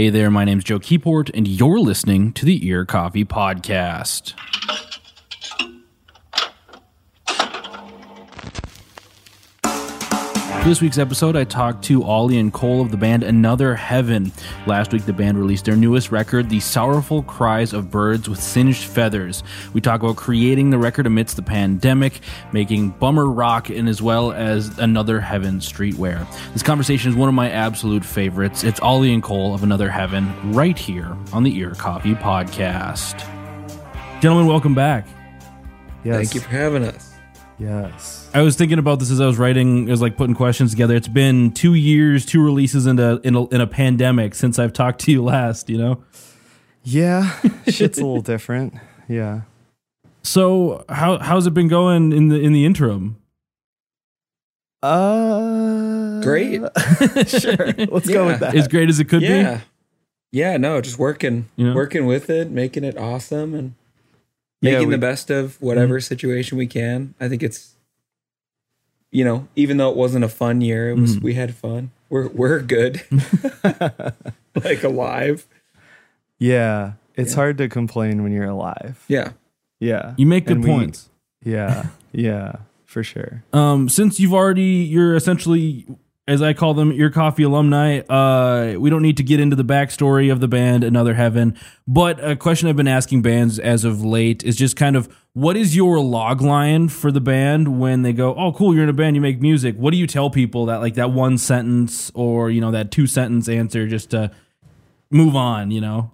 Hey there, my name's Joe Keyport, and you're listening to the Ear Coffee Podcast. This week's episode, I talked to Ollie and Cole of the band Another Heaven. Last week, the band released their newest record, The Sorrowful Cries of Birds with Singed Feathers. We talk about creating the record amidst the pandemic, making bummer rock, and as well as Another Heaven streetwear. This conversation is one of my absolute favorites. It's Ollie and Cole of Another Heaven right here on the Ear Coffee Podcast. Gentlemen, welcome back. Yes. Thank you for having us. Yes. I was thinking about this as I was writing, as like putting questions together. It's been two years, two releases in a, in a in a pandemic since I've talked to you last. You know, Yeah. Shit's a little different. Yeah. so how how's it been going in the in the interim? Uh Great. sure. Let's go with that. As great as it could be. yeah. Yeah, no, just working Yeah. working with it, making it awesome and Yeah, making we- the best of whatever situation we can. I think it's you know, even though it wasn't a fun year, it was Mhm. we had fun. We're we're good. like alive. Yeah. It's Yeah. hard to complain when you're alive. Yeah. Yeah. You make good And we- points. Yeah. Yeah. For sure. Um, since you've already you're essentially as I call them, Ear Coffee alumni. Uh, we don't need to get into the backstory of the band Another Heaven, but a question I've been asking bands as of late is just kind of what is your log line for the band when they go, "Oh, cool, you're in a band, you make music." What do you tell people that like that one sentence or you know that two sentence answer just to move on? You know,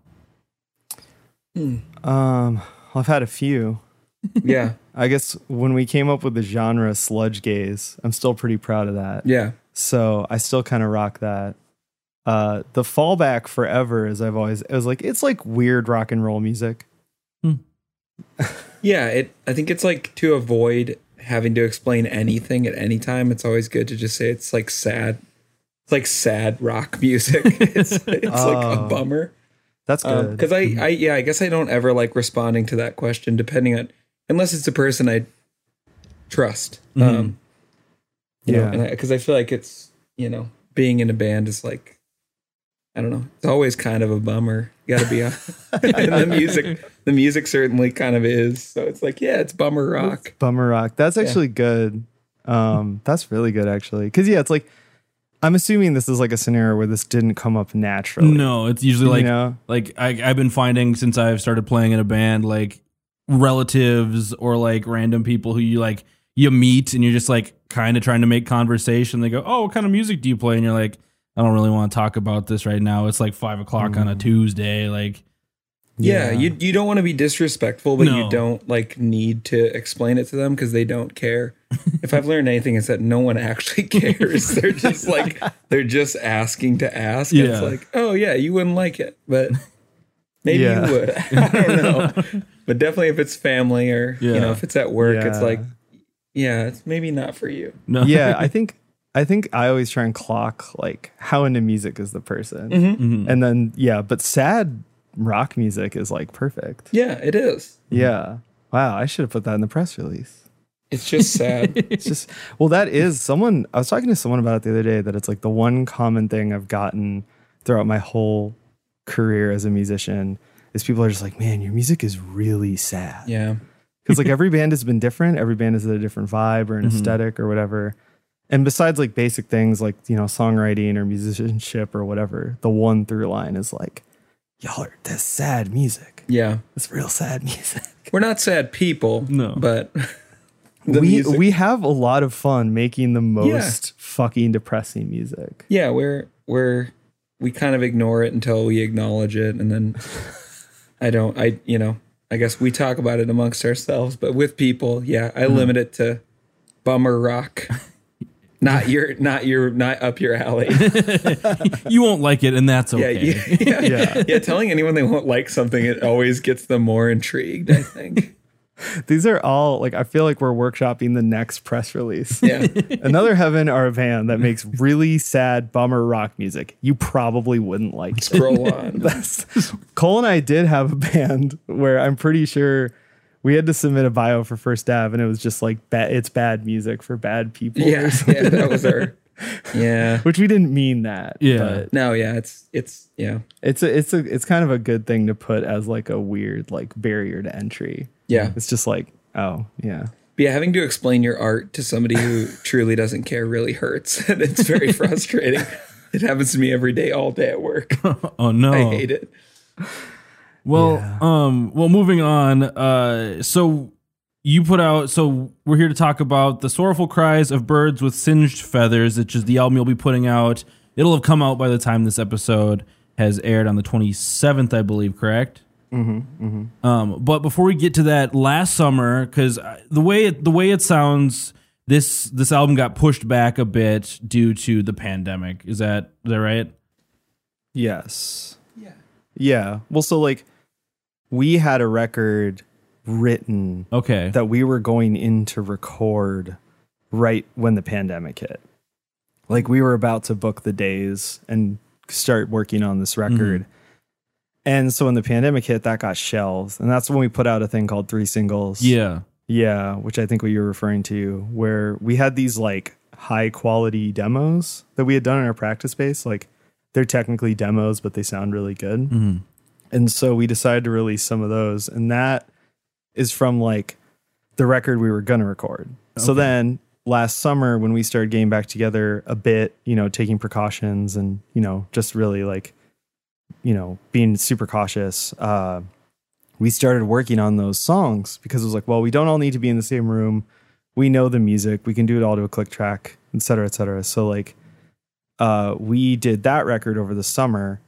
Um I've had a few. Yeah. I guess when we came up with the genre sludge gaze, I'm still pretty proud of that. Yeah. So I still kind of rock that. Uh, the fallback forever is I've always it was like it's like weird rock and roll music. Yeah, it I think it's like to avoid having to explain anything at any time, it's always good to just say it's like sad. It's like sad rock music. it's it's like a Oh. bummer. That's good. because I, I yeah i guess i don't ever like responding to that question depending on unless it's a person i trust um you Yeah. know because I, feel like it's you know being in a band is like i don't know it's always kind of a bummer you gotta be on and the music the music certainly kind of is so it's like yeah it's bummer rock Bummer rock. That's actually good. Um, that's really good actually. Cause yeah, it's like I'm assuming this is like a scenario where this didn't come up naturally. no, it's usually like you know? like I, I've been finding since I've started playing in a band, like relatives or like random people who you like you meet and you're just like kind of trying to make conversation. They go, "Oh, what kind of music do you play?" And you're like, "I don't really want to talk about this right now. It's like five o'clock on a mm. Tuesday." Like, yeah, you you don't want to be disrespectful but No. you don't like need to explain it to them because they don't care if i've learned anything it's that no one actually cares they're just like they're just asking to ask and it's like oh yeah you wouldn't like it but maybe Yeah. you would i don't know but definitely if it's family or you know if it's at work it's like yeah it's maybe not for you no, yeah, I think I think I always try and clock like how into music is the person. Mhm. And then yeah, but sad rock music is like perfect. yeah it is Yeah. Wow, I should have put that in the press release. it's just sad It's just well, that is someone. I was talking to someone about it the other day that it's like the one common thing I've gotten throughout my whole career as a musician is people are just like, man, your music is really sad. yeah Because like every band has been different. Every band is at a different vibe or an mm-hmm. aesthetic or whatever. And besides like basic things like you know songwriting or musicianship or whatever, the one through line is like, y'all are this sad music. yeah It's real sad music. we're not sad people No. but the we music- we have a lot of fun making the most fucking depressing music. yeah we're we're we kind of ignore it until we acknowledge it and then i don't i you know i guess we talk about it amongst ourselves but with people yeah i hmm. limit it to bummer rock. Not your not your not up your alley. You won't like it, and that's yeah, okay. yeah, yeah. Yeah. yeah telling anyone they won't like something it always gets them more intrigued i think These are all like I feel like we're workshopping the next press release. yeah Another Heaven are a band that makes really sad bummer rock music. You probably wouldn't like it. scroll on That's, Cole and I did have a band where I'm pretty sure we had to submit a bio for First Ave, and it was just like ba- it's bad music for bad people. yeah yeah that was our Yeah. which we didn't mean that. Yeah. but No, yeah, it's it's yeah. it's a it's a it's kind of a good thing to put as like a weird like barrier to entry. Yeah. It's just like oh yeah. But yeah, having to explain your art to somebody who truly doesn't care really hurts. and it's very frustrating. It happens to me every day, all day at work. Oh no. I hate it. Well, Yeah. um, well, moving on. Uh, so you put out. So we're here to talk about the sorrowful cries of birds with singed feathers, which is the album you'll be putting out. It'll have come out by the time this episode has aired on the 27th, I believe. Correct. Mm-hmm, Um, but before we get to that, last summer, because the way it, the way it sounds, this this album got pushed back a bit due to the pandemic. Is that is that right? Yes. Yeah. Yeah. Well, so like we had a record written Okay. that we were going in to record right when the pandemic hit. Like we were about to book the days and start working on this record. And so when the pandemic hit, that got shelved. And that's when we put out a thing called Three Singles. yeah. Yeah, which I think what you're referring to, where we had these like high quality demos that we had done in our practice space. Like they're technically demos, but they sound really good. Mhm. And so we decided to release some of those. And that is from like the record we were going to record. So then last summer, when we started getting back together a bit, you know, taking precautions and, you know, just really like, you know, being super cautious, uh, we started working on those songs because it was like, well, we don't all need to be in the same room. We know the music. We can do it all to a click track, et cetera, et cetera. So like, uh, we did that record over the summer,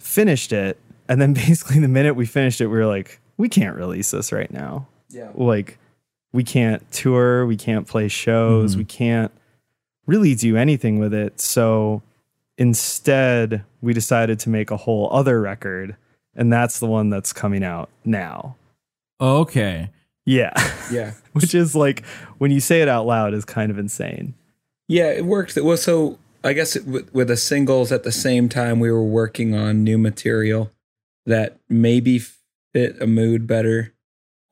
finished it, and then basically the minute we finished it, we were like, we can't release this right now. Yeah. Like, we can't tour, we can't play shows, Mhm. we can't really do anything with it. So instead, we decided to make a whole other record, and that's the one that's coming out now. Okay. Yeah. Yeah. Which is like when you say it out loud is kind of insane. Yeah, it worked. Well, so I guess it, with, with the singles at the same time, we were working on new material that maybe fit a mood better.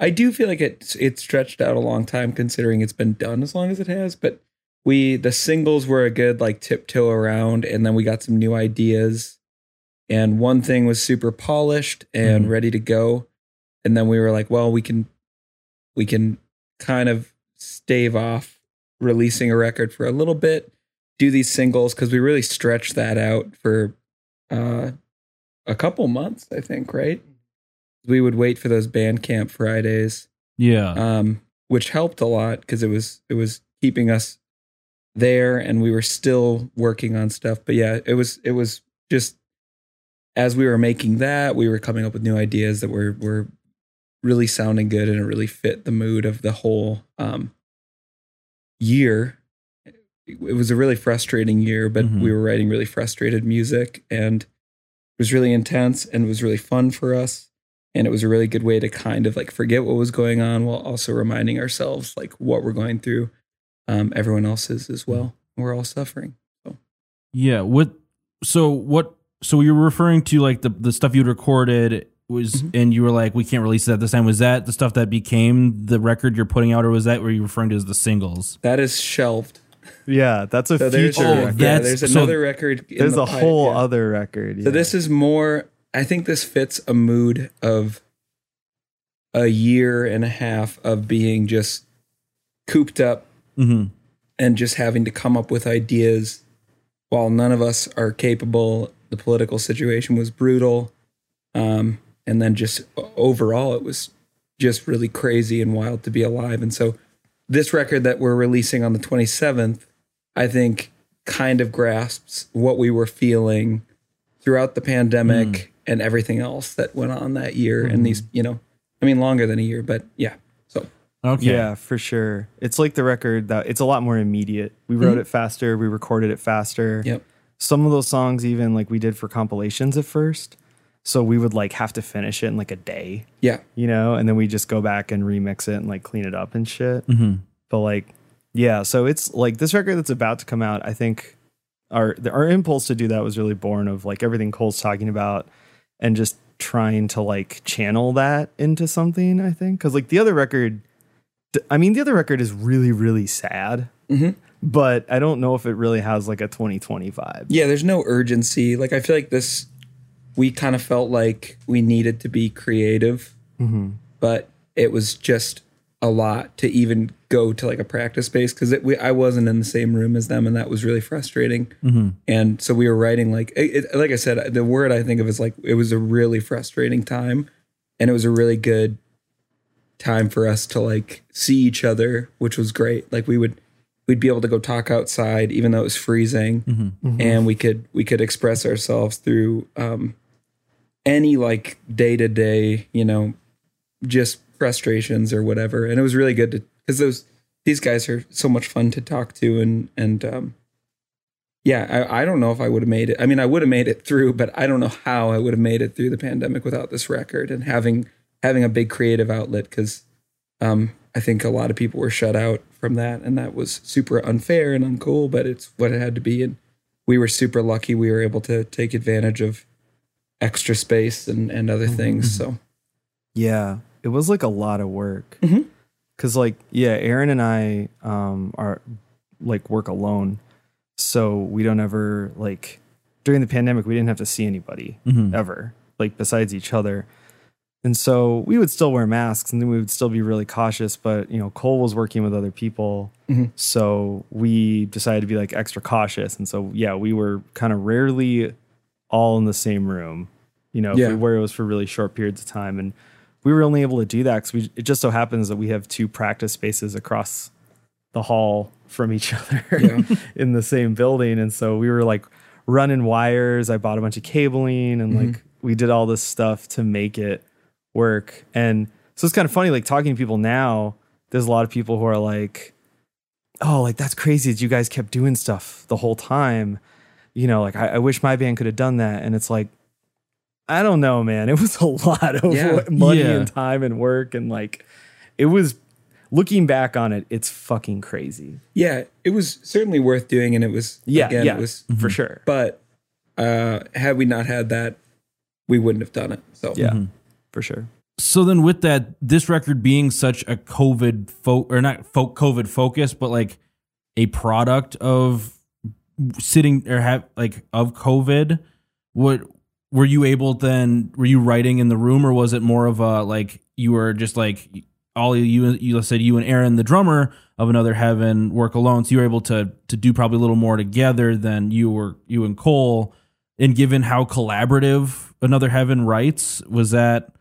I do feel like it it stretched out a long time considering it's been done as long as it has. But we the singles were a good like tiptoe around, and then we got some new ideas. And one thing was super polished and Mhm. ready to go, and then we were like, well, we can we can kind of stave off releasing a record for a little bit, do these singles because we really stretched that out for uh, a couple months, I think, right? We would wait for those Bandcamp Fridays, Yeah. um, which helped a lot because it was it was keeping us there, and we were still working on stuff. But yeah, it was it was just as we were making that, we were coming up with new ideas that were were really sounding good and it really fit the mood of the whole um, year. It was a really frustrating year, but Mhm. we were writing really frustrated music and it was really intense and it was really fun for us. And it was a really good way to kind of like forget what was going on while also reminding ourselves like what we're going through. Um, everyone else is as well. We're all suffering. Yeah. What? So what? So you're referring to like the the stuff you'd recorded was, Mhm. and you were like, we can't release it at this time. Was that the stuff that became the record you're putting out, or was that what you're referring to as the singles? That is shelved. Yeah, that's a So there's, future Oh, a, record. yeah, that's- there's so another record. in There's the a pipe, whole yeah. other record. So this is more. I think this fits a mood of a year and a half of being just cooped up Mm-hmm. and just having to come up with ideas while none of us are capable. The political situation was brutal. Um, and then just overall, it was just really crazy and wild to be alive. And so, this record that we're releasing on the 27th, I think, kind of grasps what we were feeling throughout the pandemic and everything else that went on that year. And these, you know, I mean, longer than a year, but yeah. Okay. Yeah, for sure. It's like the record that it's a lot more immediate. We wrote it faster, we recorded it faster. yep. Some of those songs even like we did for compilations at first. So we would like have to finish it in like a day, Yeah. you know, and then we just go back and remix it and like clean it up and shit. Mm-hmm. But like, yeah, so it's like this record that's about to come out. I think our the, our impulse to do that was really born of like everything Cole's talking about, and just trying to like channel that into something. I think because like the other record, I mean, the other record is really really sad. Mhm. but I don't know if it really has like a 2020 vibe. Yeah, there's no urgency. Like I feel like this, we kind of felt like we needed to be creative, but it was just a lot to even go to like a practice space because I wasn't in the same room as them, and that was really frustrating. And so we were writing like it, it- like I said, the word I think of is like it was a really frustrating time, and it was a really good time for us to like see each other, which was great. Like we would we'd be able to go talk outside even though it was freezing and we could we could express ourselves through um any like day to day, you know, just frustrations or whatever. And it was really good to because those these guys are so much fun to talk to and and um yeah, I, I don't know if I would have made it. I mean, I would have made it through, but I don't know how I would have made it through the pandemic without this record and having having a big creative outlet because um, I think a lot of people were shut out from that, and that was super unfair and uncool. But it's what it had to be, and we were super lucky. We were able to take advantage of extra space and and other things. So Yeah, it was like a lot of work. Mhm. Cause like, yeah, Aaron and I um are like work alone. So we don't ever like during the pandemic we didn't have to see anybody ever, like besides each other. And so we would still wear masks and then we would still be really cautious. But you know, Cole was working with other people. Mhm. So we decided to be like extra cautious. And so yeah, we were kind of rarely all in the same room. You know, Yeah. we were it was for really short periods of time. And we were only able to do that because it just so happens that we have two practice spaces across the hall from each other Yeah. in the same building. And so we were like running wires. I bought a bunch of cabling and like we did all this stuff to make it work. And so it's kind of funny, like talking to people now, there's a lot of people who are like, Oh, like that's crazy that you guys kept doing stuff the whole time. You know, like I, I wish my band could have done that. And it's like, I don't know, man. It was a lot of Yeah. money Yeah. and time and work. And like, it was looking back on it, it's fucking crazy. yeah, it was certainly worth doing, and it was Yeah, again, yeah, it was. for sure. But uh, had we not had that, we wouldn't have done it. So Yeah, for sure. So then, with that, this record being such a COVID fo- or not fo- COVID focus, but like a product of sitting or have like of COVID, what were you able then? Were you writing in the room, or was it more of a like you were just like all you you said you and Aaron, the drummer of Another Heaven, work alone, so you were able to to do probably a little more together than you were you and Cole. And given how collaborative Another Heaven writes, was that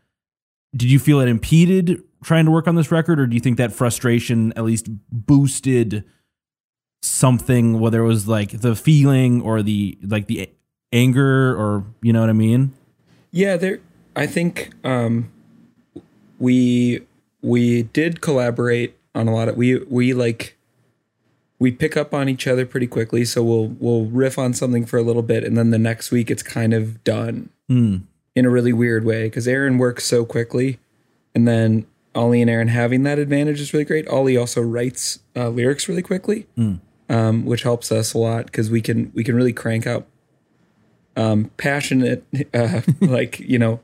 did you feel it impeded trying to work on this record or do you think that frustration at least boosted something whether it was like the feeling or the like the anger or you know what i mean Yeah, there. I think um, we we did collaborate on a lot of we we like we pick up on each other pretty quickly. So we'll we'll riff on something for a little bit, and then the next week it's kind of done Hmm. In a really weird way because Aaron works so quickly, and then Ollie and Aaron having that advantage is really great. Ollie also writes uh, lyrics really quickly, um, which helps us a lot because we can we can really crank out um, passionate, uh, like you know,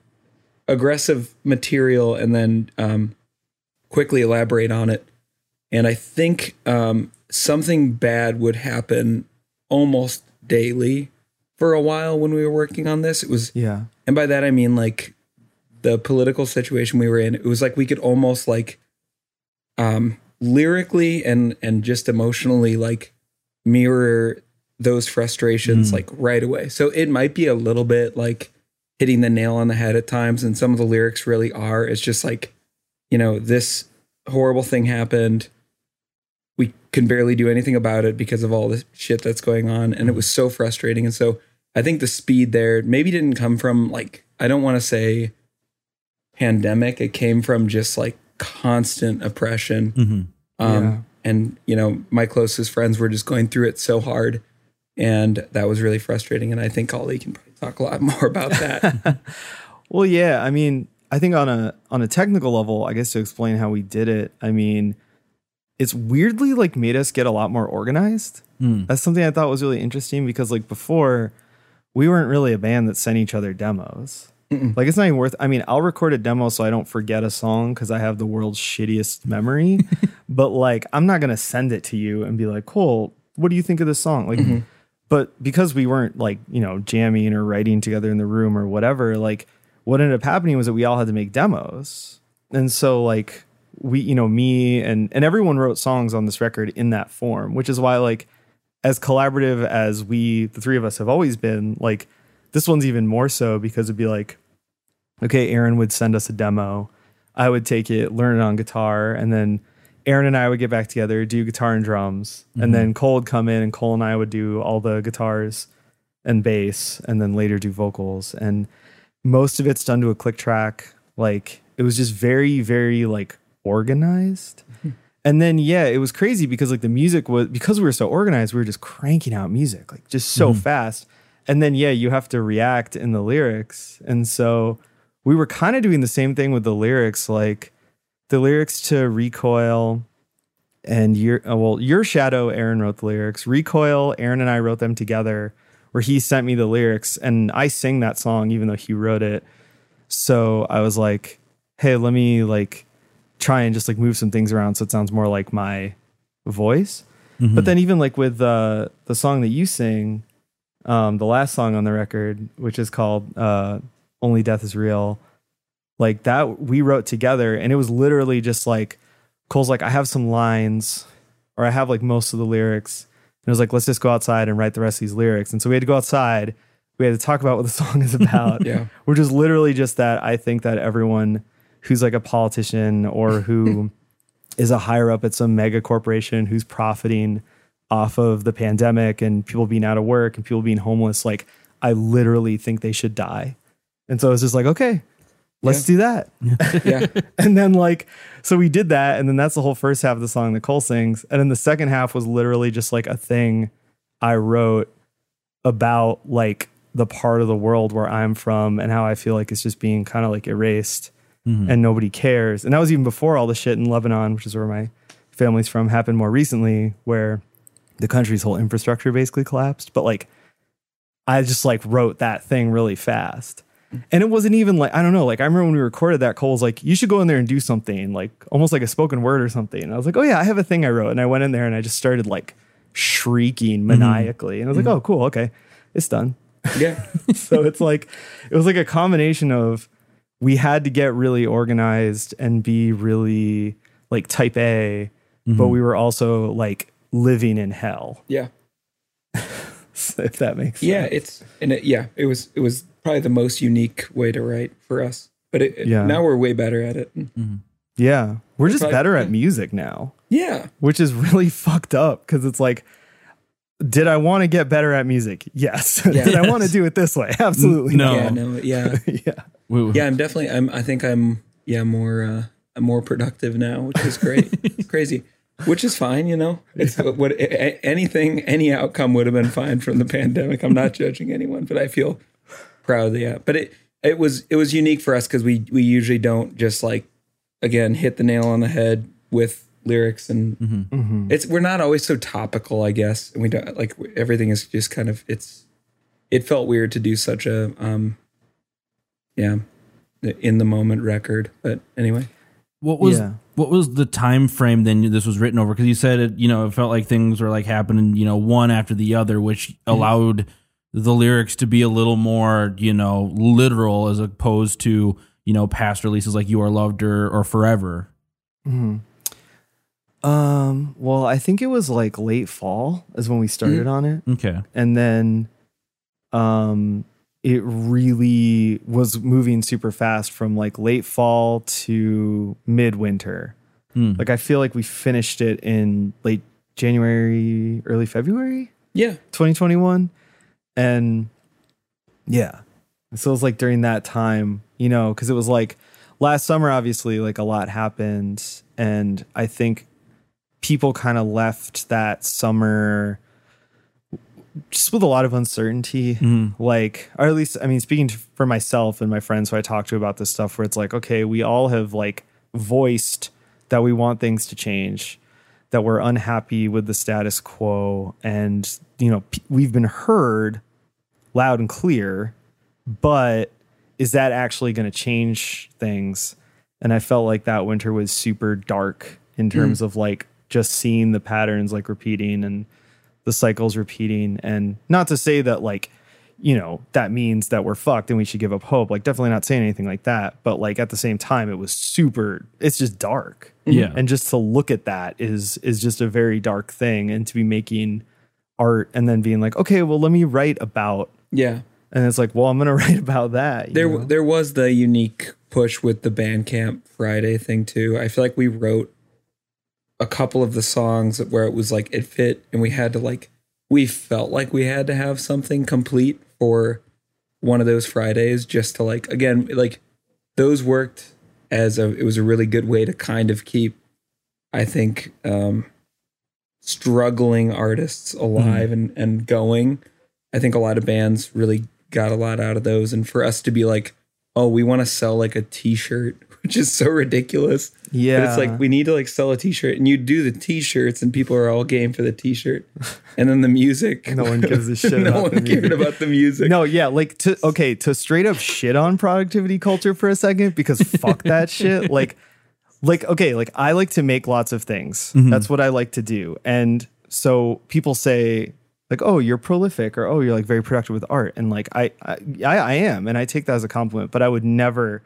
aggressive material, and then um, quickly elaborate on it. And I think um, something bad would happen almost daily for a while when we were working on this. It was Yeah. And by that I mean like the political situation we were in. It was like we could almost like um lyrically and and just emotionally like mirror those frustrations like right away. So it might be a little bit like hitting the nail on the head at times and some of the lyrics really are. It's just like, you know, this horrible thing happened. We can barely do anything about it because of all the shit that's going on and it was so frustrating and so I think the speed there maybe didn't come from like I don't want to say pandemic. It came from just like constant oppression. Mm-hmm. Um, Yeah. And you know, my closest friends were just going through it so hard, and that was really frustrating. And I think Ollie can probably talk a lot more about that. Well, yeah. I mean, I think on a on a technical level, I guess to explain how we did it, I mean, it's weirdly like made us get a lot more organized. Hmm. That's something I thought was really interesting because like before, we weren't really a band that sent each other demos. Like it's not even worth. I mean, I'll record a demo so I don't forget a song because I have the world's shittiest memory. but like, I'm not gonna send it to you and be like, "Cool, what do you think of this song? Like, Mm-hmm. but because we weren't like, you know, jamming or writing together in the room or whatever, like what ended up happening was that we all had to make demos. And so like we, you know, me and and everyone wrote songs on this record in that form, which is why like as collaborative as we the three of us have always been, like this one's even more so because it'd be like okay, Aaron would send us a demo. I would take it, learn it on guitar, and then Aaron and I would get back together, do guitar and drums. And then mm-hmm. Cole would come in and Cole and I would do all the guitars and bass and then later do vocals. And most of it's done to a click track. Like it was just very, very like organized. And then yeah, it was crazy because like the music was because we were so organized, we were just cranking out music, like just so fast. And then yeah, you have to react in the lyrics. And so we were kind of doing the same thing with the lyrics, like the lyrics to Recoil and your uh, well, your shadow, Aaron wrote the lyrics. Recoil, Aaron and I wrote them together, where he sent me the lyrics, and I sing that song even though he wrote it. So I was like, hey, let me like try and just like move some things around so it sounds more like my voice. But then even like with uh, the song that you sing, um, the last song on the record, which is called uh, "Only Death Is Real," like that we wrote together, and it was literally just like Cole's like, I have some lines, or I have like most of the lyrics, and it was like, let's just go outside and write the rest of these lyrics. And so we had to go outside. We had to talk about what the song is about. Yeah. which is literally just that. I think that everyone who's like a politician or who is a higher up at some mega corporation who's profiting off of the pandemic and people being out of work and people being homeless, like I literally think they should die. And so it's just like, okay, let's do that. Yeah. and then like, so we did that, and then that's the whole first half of the song that Cole sings, and then the second half was literally just like a thing I wrote about like the part of the world where I'm from and how I feel like it's just being kind of like erased Mm-hmm. and nobody cares. And that was even before all the shit in Lebanon, which is where my family's from, happened more recently, where the country's whole infrastructure basically collapsed. But like, I just like wrote that thing really fast. Mm-hmm. And it wasn't even like, I don't know, like I remember when we recorded that, Cole's like, you should go in there and do something, like almost like a spoken word or something. And I was like, oh yeah, I have a thing I wrote. And I went in there and I just started like shrieking mm-hmm. maniacally. And I was like, oh, cool, okay, it's done. Yeah. so it's like, it was like a combination of we had to get really organized and be really like type A, but mm-hmm. we were also like living in hell, Yeah. if that makes sense. Yeah. sense. It's and it, yeah, it was it was probably the most unique way to write for us. But it, Yeah. now we're way better at it. Mm-hmm. Yeah. We're just right. better at Yeah. music now. Yeah. which is really fucked up because it's like, did I want to get better at music? Yes. did I want to do it this way? Absolutely. No. Yeah. No. Yeah. yeah. We- Yeah. I'm definitely. I'm. I think I'm. Yeah. More. uh I'm more productive now, which is great. crazy. Which is fine, you know. It's what a- a- anything, any outcome would have been fine from the pandemic. I'm not judging anyone, but I feel proud. Yeah, but it it was it was unique for us because we we usually don't just like again hit the nail on the head with lyrics and mm-hmm. Mm-hmm. it's we're not always so topical i guess. And we don't like everything is just kind of it's it felt weird to do such a um yeah in the moment record. But anyway. What was Yeah. what was the time frame then this was written over? Because you said it, you know, it felt like things were like happening, you know, one after the other, which allowed the lyrics to be a little more, you know, literal as opposed to, you know, past releases like "You Are Loved" or, or "Forever." Mm-hmm. Um, well, I think it was like late fall is when we started on it. Okay, And then um it really was moving super fast from like late fall to midwinter. Hmm. Like I feel like we finished it in late January, early February. yeah 2021 and yeah so it was like during that time you know because it was like last summer obviously like a lot happened and i think people kind of left that summer just with a lot of uncertainty. Mm-hmm. Like or at least i mean speaking to, for myself and my friends who i talk to about this stuff where it's like okay we all have like voiced that we want things to change that we're unhappy with the status quo and you know p- we've been heard loud and clear but is that actually going to change things? And i felt like that winter was super dark in terms mm. of like just seeing the patterns like repeating and the cycle's repeating. And not to say that like, you know, that means that we're fucked and we should give up hope. Like definitely not saying anything like that. But like at the same time, it was super it's just dark. Mm-hmm. Yeah. And just to look at that is is just a very dark thing. And to be making art and then being like, okay, well let me write about Yeah. and it's like, well, I'm gonna write about that. There know? there was the unique push with the Bandcamp Friday thing too. I feel like we wrote a couple of the songs where it was like it fit and we had to like we felt like we had to have something complete for one of those Fridays just to like again like those worked as a it was a really good way to kind of keep I think um struggling artists alive and and going. I think a lot of bands really got a lot out of those and for us to be like oh we want to sell like a t-shirt which is so ridiculous yeah. but it's like we need to like sell a t-shirt and you do the t-shirts and people are all game for the t-shirt and then the music No one gives a shit no about one the cared music. about the music No, yeah, like to okay, to straight up shit on productivity culture for a second because fuck that shit. Like like okay, like I like to make lots of things. Mm-hmm. That's what I like to do. And so people say like, "Oh, you're prolific," or "Oh, you're like very productive with art." And like I I I, I am, and I take that as a compliment, but I would never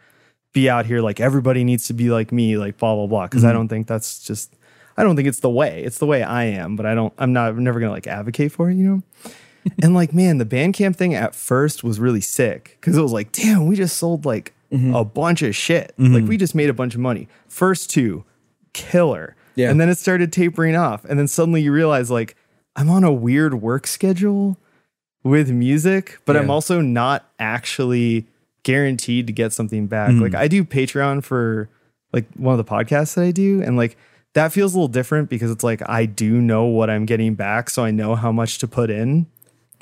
be out here like everybody needs to be like me, like blah blah blah. Because I mm-hmm. don't think that's just I don't think it's the way. It's the way I am, but I don't I'm not I'm never going to like advocate for it, you know? and like man the bandcamp thing at first was really sick because it was like damn we just sold like mm-hmm. a bunch of shit. Like mm-hmm. we just made a bunch of money. First two killer. Yeah. and then it started tapering off. And then suddenly you realize like i'm on a weird work schedule with music but i'm also not actually guaranteed to get something back like i do patreon for like one of the podcasts that i do and like that feels a little different because it's like i do know what i'm getting back so i know how much to put in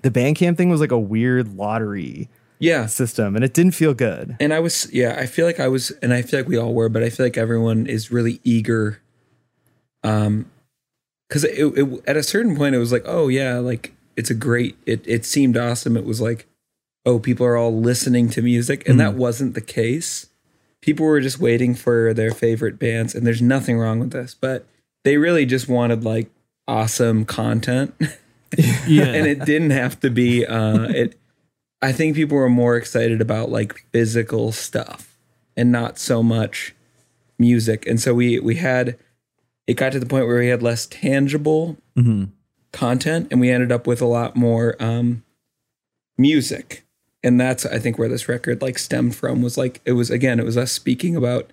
the Bandcamp thing was like a weird lottery yeah system and it didn't feel good. and I was yeah, I feel like I was and I feel like we all were, but I feel like everyone is really eager um cuz it, it at a certain point it was like, "Oh yeah, like it's a great it it seemed awesome. It was like, "Oh, people are all listening to music." And that wasn't the case. People were just waiting for their favorite bands and there's nothing wrong with this, but they really just wanted like awesome content. Yeah. and it didn't have to be uh it i think people were more excited about like physical stuff and not so much music and so we we had it got to the point where we had less tangible Mhm. content and we ended up with a lot more um music and that's i think where this record like stemmed from was like it was again it was us speaking about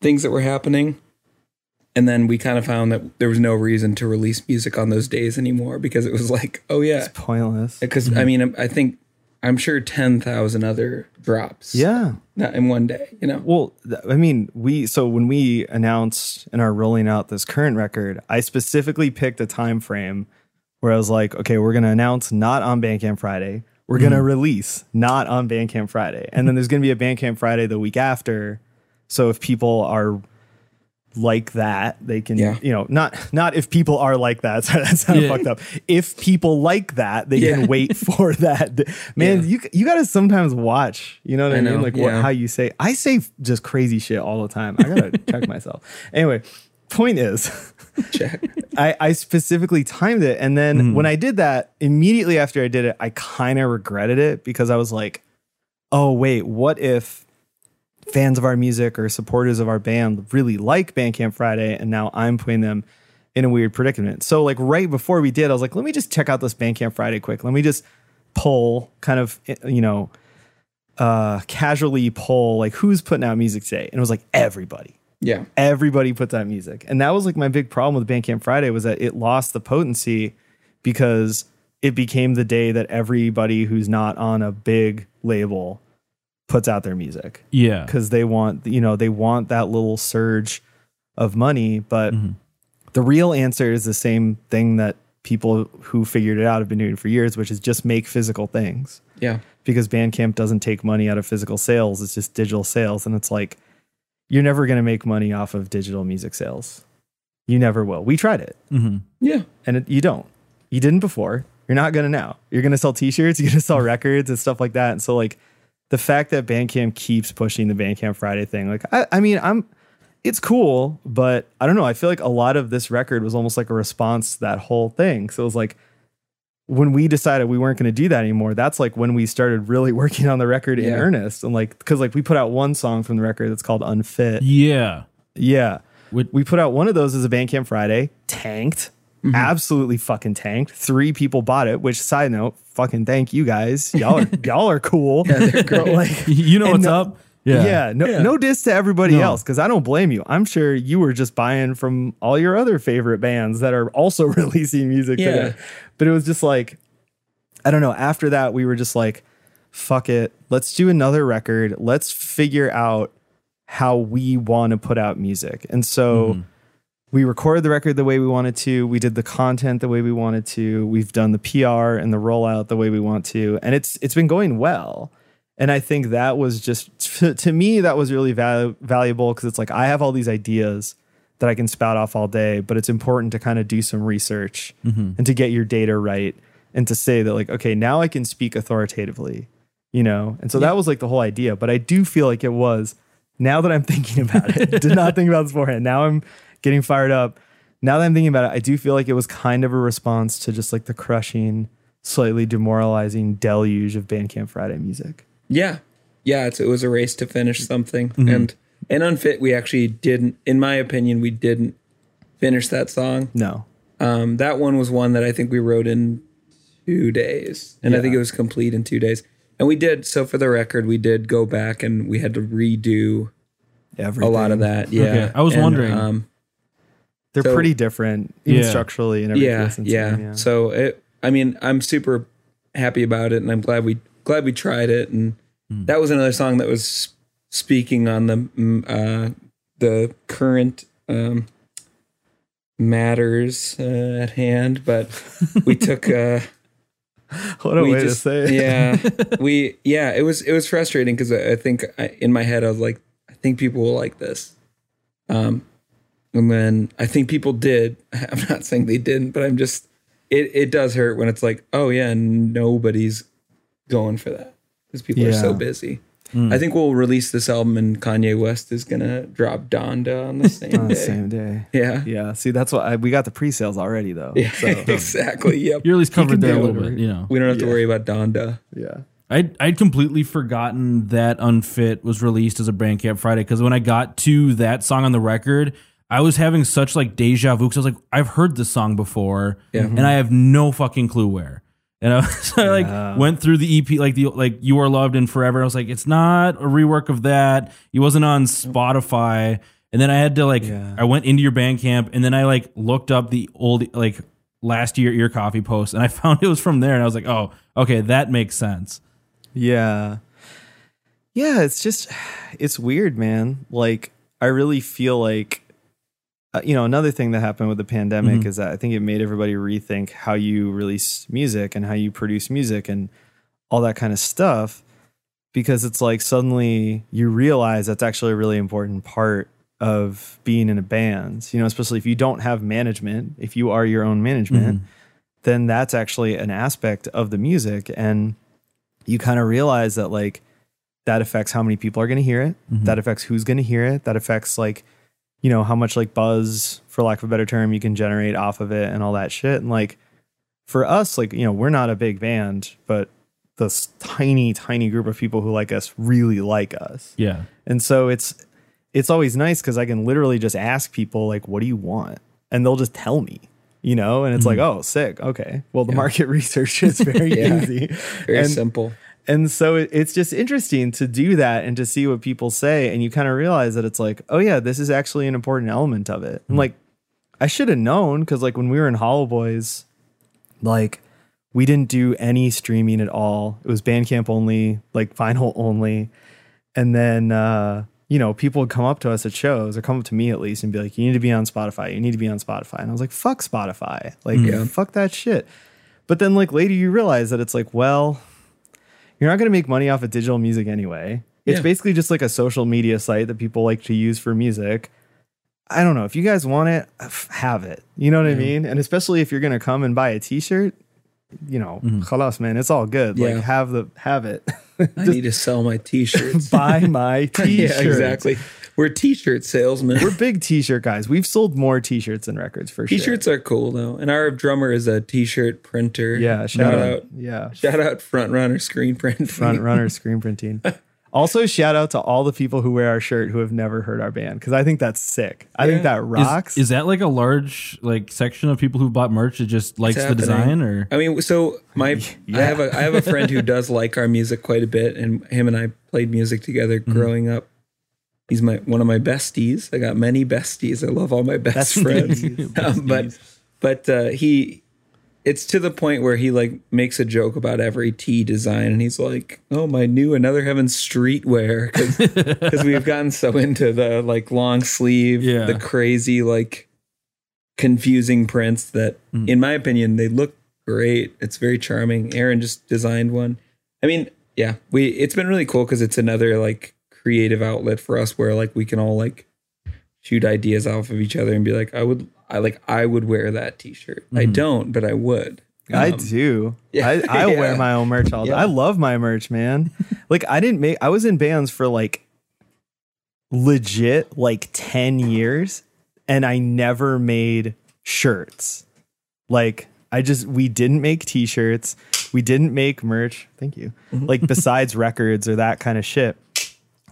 things that were happening and then we kind of found that there was no reason to release music on those days anymore because it was like oh yeah It's pointless. because i mm-hmm. mean i think i'm sure 10,000 other drops Yeah. not in one day you know Well, I mean, we so when we announced and are rolling out this current record, I specifically picked a time frame where I was like, okay, we're gonna announce not on Bandcamp Friday. We're gonna mm-hmm. release not on Bandcamp Friday, and then there's gonna be a Bandcamp Friday the week after. So if people are like that, they can, Yeah. you know, not not if people are like that. Sorry, that sounded Yeah. fucked up. If people like that, they Yeah. can wait for that. Man, you you got to sometimes watch. You know what I, I mean? know, Like what, how you say. I say just crazy shit all the time. I gotta check myself. Anyway, point is. check I, I specifically timed it. And then when I did that, immediately after I did it, I kind of regretted it because I was like, oh, wait, what if fans of our music or supporters of our band really like Bandcamp Friday and now I'm putting them in a weird predicament? So, like, right before we did, I was like, let me just check out this Bandcamp Friday quick. Let me just pull kind of, you know, uh casually pull like who's putting out music today and it was like everybody yeah everybody puts out music. And that was like my big problem with Bandcamp Friday was that it lost the potency because it became the day that everybody who's not on a big label puts out their music yeah. because they want you know they want that little surge of money but mm-hmm. the real answer is the same thing that people who figured it out have been doing for years which is just make physical things yeah because Bandcamp doesn't take money out of physical sales. It's just digital sales. And it's like, you're never going to make money off of digital music sales. You never will. We tried it hmm yeah and it, you don't. You didn't before. You're not going to now. You're going to sell t shirts, you're going to sell records and stuff like that. And so, like, the fact that Bandcamp keeps pushing the Bandcamp Friday thing, like, I, I mean, I'm, it's cool, but I don't know. I feel like a lot of this record was almost like a response to that whole thing. So it was like when we decided we weren't going to do that anymore, that's like when we started really working on the record in earnest. And like, cause like we put out one song from the record that's called Unfit. Yeah. Yeah. With- we put out one of those as a Bandcamp Friday, tanked, mm-hmm. absolutely fucking tanked. Three people bought it, which side note, fucking thank you guys. Y'all are, y'all are cool. Yeah, like, You know what's up? Yeah, no, Yeah. no diss to everybody No. else because I don't blame you. I'm sure you were just buying from all your other favorite bands that are also releasing music Yeah. today. But it was just like, I don't know. After that, we were just like, fuck it. Let's do another record. Let's figure out how we want to put out music. And so mm-hmm. we recorded the record the way we wanted to. We did the content the way we wanted to. We've done the PR and the rollout the way we want to. And it's it's been going well. And I think that was just to, to me that was really val- valuable because it's like I have all these ideas that I can spout off all day, but it's important to kind of do some research mm-hmm. and to get your data right and to say that like okay, now I can speak authoritatively, you know. And so that was like the whole idea, but I do feel like it was now that I'm thinking about it. did not think about this beforehand. Now I'm getting fired up. Now that I'm thinking about it, I do feel like it was kind of a response to just like the crushing, slightly demoralizing deluge of Bandcamp Friday music. Yeah, yeah. It's, it was a race to finish something, and and unfit. We actually didn't, in my opinion, we didn't finish that song. No. Um, that one was one that I think we wrote in two days, and I think it was complete in two days. And we did so for the record, we did go back and we had to redo Everything. a lot of that. Yeah, Okay, I was And, wondering. Um, They're So- pretty different, even Yeah. structurally and everything. yeah, yeah, yeah. So it, I mean, I'm super happy about it, and I'm glad we glad we tried it. And Hmm. that was another song that was speaking on the mm, uh, the current um, matters uh, at hand, but we took. Uh, what a way just- to say it. Yeah, we yeah. It was it was frustrating because I, I think I, in my head I was like, I think people will like this, um, and then I think people did. I'm not saying they didn't, but I'm just it it does hurt when it's like, oh yeah, nobody's going for that because people are so Yeah. busy. Hmm. I think we'll release this album and Kanye West is gonna drop Donda on the same On the day. same day. Yeah, Yeah. See, that's what I, we got the pre-sales already, though. yeah, So, exactly. Yep. You're at least covered can there a little bit, you know. We don't have to worry about Donda. yeah. I'd, I'd completely forgotten that Unfit was released as a Bandcamp Friday because when I got to that song on the record, I was having such like deja vu because I was like, I've heard this song before, Yeah. and I have no fucking clue where. And I, was, I like Yeah. went through the EP, like the like You Are Loved and Forever. I was like, it's not a rework of that. It wasn't on Spotify. And then I had to like, Yeah. I went into your Bandcamp, and then I like looked up the old like last year Ear Coffee post, and I found it was from there, and I was like, oh, okay, that makes sense. Yeah. Yeah, it's just it's weird, man. Like I really feel like uh, you know, another thing that happened with the pandemic Mhm. is that I think it made everybody rethink how you release music and how you produce music and all that kind of stuff because it's like suddenly you realize that's actually a really important part of being in a band. You know, especially if you don't have management, if you are your own management, then that's actually an aspect of the music and you kind of realize that like that affects how many people are going to hear it Mhm. that affects who's going to hear it that affects like you know how much like buzz for lack of a better term you can generate off of it and all that shit and like for us like you know we're not a big band but this tiny tiny group of people who like us really like us Yeah. and so it's it's always nice because I can literally just ask people like, "What do you want?" and they'll just tell me, you know. And it's like, mm-hmm. "Oh, sick. Okay. Well, the market research is very Yeah. easy." Very and, simple. And so it, it's just interesting to do that and to see what people say, and you kind of realize that it's like, "Oh yeah, this is actually an important element of it." And like, I should have known because like when we were in Hollow Boys, like we didn't do any streaming at all. It was Bandcamp only, like vinyl only. And then uh, you know, people would come up to us at shows or come up to me at least and be like, You need to be on Spotify. You need to be on Spotify. And I was like, fuck Spotify. Like, Yeah. fuck that shit. But then like later you realize that it's like, well, you're not gonna make money off of digital music anyway. It's Yeah. basically just like a social media site that people like to use for music. I don't know. If you guys want it, have it. You know what I mean? And especially if you're gonna come and buy a t-shirt, you know, mm-hmm. khalas, man, it's all good. Yeah. Like have the have it. I need to sell my t-shirts. buy my t-shirt. yeah, exactly. We're t-shirt salesmen. We're big t-shirt guys. We've sold more t-shirts than records for sure. T-shirts are cool though, and our drummer is a t-shirt printer. Yeah, shout out. Yeah. Shout out front runner screen printing. Front runner screen printing. Also, shout out to all the people who wear our shirt who have never heard our band because I think that's sick. I think that rocks. is that like a large like section of people who bought merch that just likes the design or I mean, so my I have a I have a friend who does like our music quite a bit, and him and I played music together Mm-hmm. growing up. He's my one of my besties. I got many besties. I love all my best friends. Um, but but uh, he, it's to the point where he like makes a joke about every T design, and he's like, "Oh, my new Another Heaven streetwear," because we've gotten so into the like long sleeve, Yeah. the crazy like confusing prints that, in my opinion, they look great. It's very charming. Aaron just designed one. I mean, yeah, we it's been really cool because it's another like creative outlet for us where like we can all like shoot ideas off of each other and be like, I would, I like, I would wear that T-shirt. I don't, but I would. I Um, do. yeah. I, I wear my own merch all the Yeah. I love my merch, man. like I didn't make I was in bands for like legit like 10 years and I never made shirts. Like I just we didn't make t-shirts. We didn't make merch. Thank you. Like besides records or that kind of shit.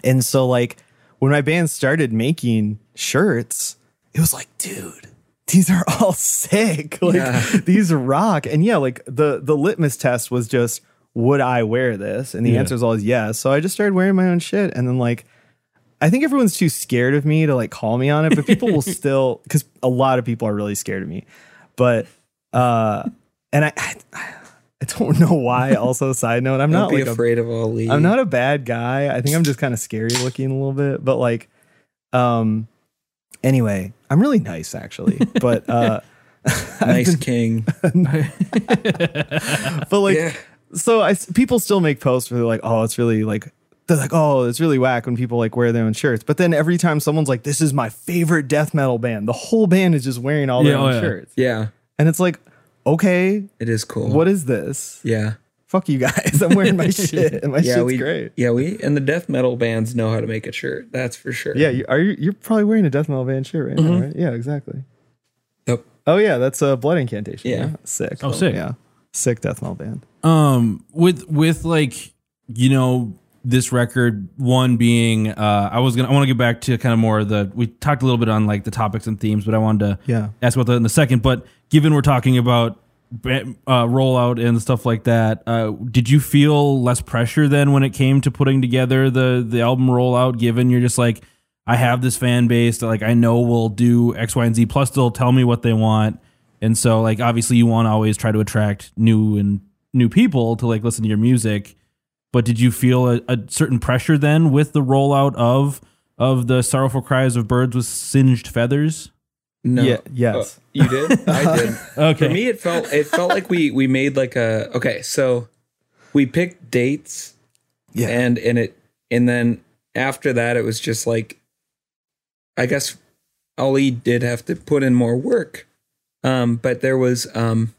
And so like when my band started making shirts, it was like, dude, these are all sick. Like Yeah. these rock. And yeah, like the the litmus test was just would I wear this? And the Yeah. answer is always yes. So I just started wearing my own shit. And then like I think everyone's too scared of me to like call me on it, but people will still because a lot of people are really scared of me. But uh and I I, I don't know why. Also, side note, I'm Don't not be like a afraid of Ali. I'm not a bad guy. I think I'm just kind of scary looking a little bit, but like, um, anyway, I'm really nice actually. But uh, nice king. but like, Yeah. so I people still make posts where they're like, oh, it's really like. They're like, oh, it's really whack when people like wear their own shirts. But then every time someone's like, this is my favorite death metal band, the whole band is just wearing all their Yeah, oh, own yeah. shirts. Yeah, And it's like, okay, it is cool. what is this? Yeah. Fuck you guys. I'm wearing my shit and my Yeah, shit's we great. Yeah, we and the death metal bands know how to make a shirt. That's for sure. Yeah, you, are you? You're probably wearing a death metal band shirt right Mm-hmm. now, right? Yeah, exactly. Yep. Oh yeah, that's a blood incantation. Yeah. sick. Oh, sick. Yeah, sick death metal band. um with with like you know this record one being uh i was gonna i want to get back to kind of more of the we talked a little bit on like the topics and themes but i wanted to Yeah. ask about that in a second. But given we're talking about uh, rollout and stuff like that uh did you feel less pressure then when it came to putting together the the album rollout given you're just like i have this fan base that like i know will do x y and z plus they'll tell me what they want. And so like obviously you want to always try to attract new and new people to like listen to your music but did you feel a, a certain pressure then with the rollout of of the sorrowful cries of birds with singed feathers No. Yeah. Yes. Oh, you did? I did. Okay. For me it felt it felt like we we made like a okay, so we picked dates yeah. and and it and then after that it was just like I guess Ali did have to put in more work. Um but there was um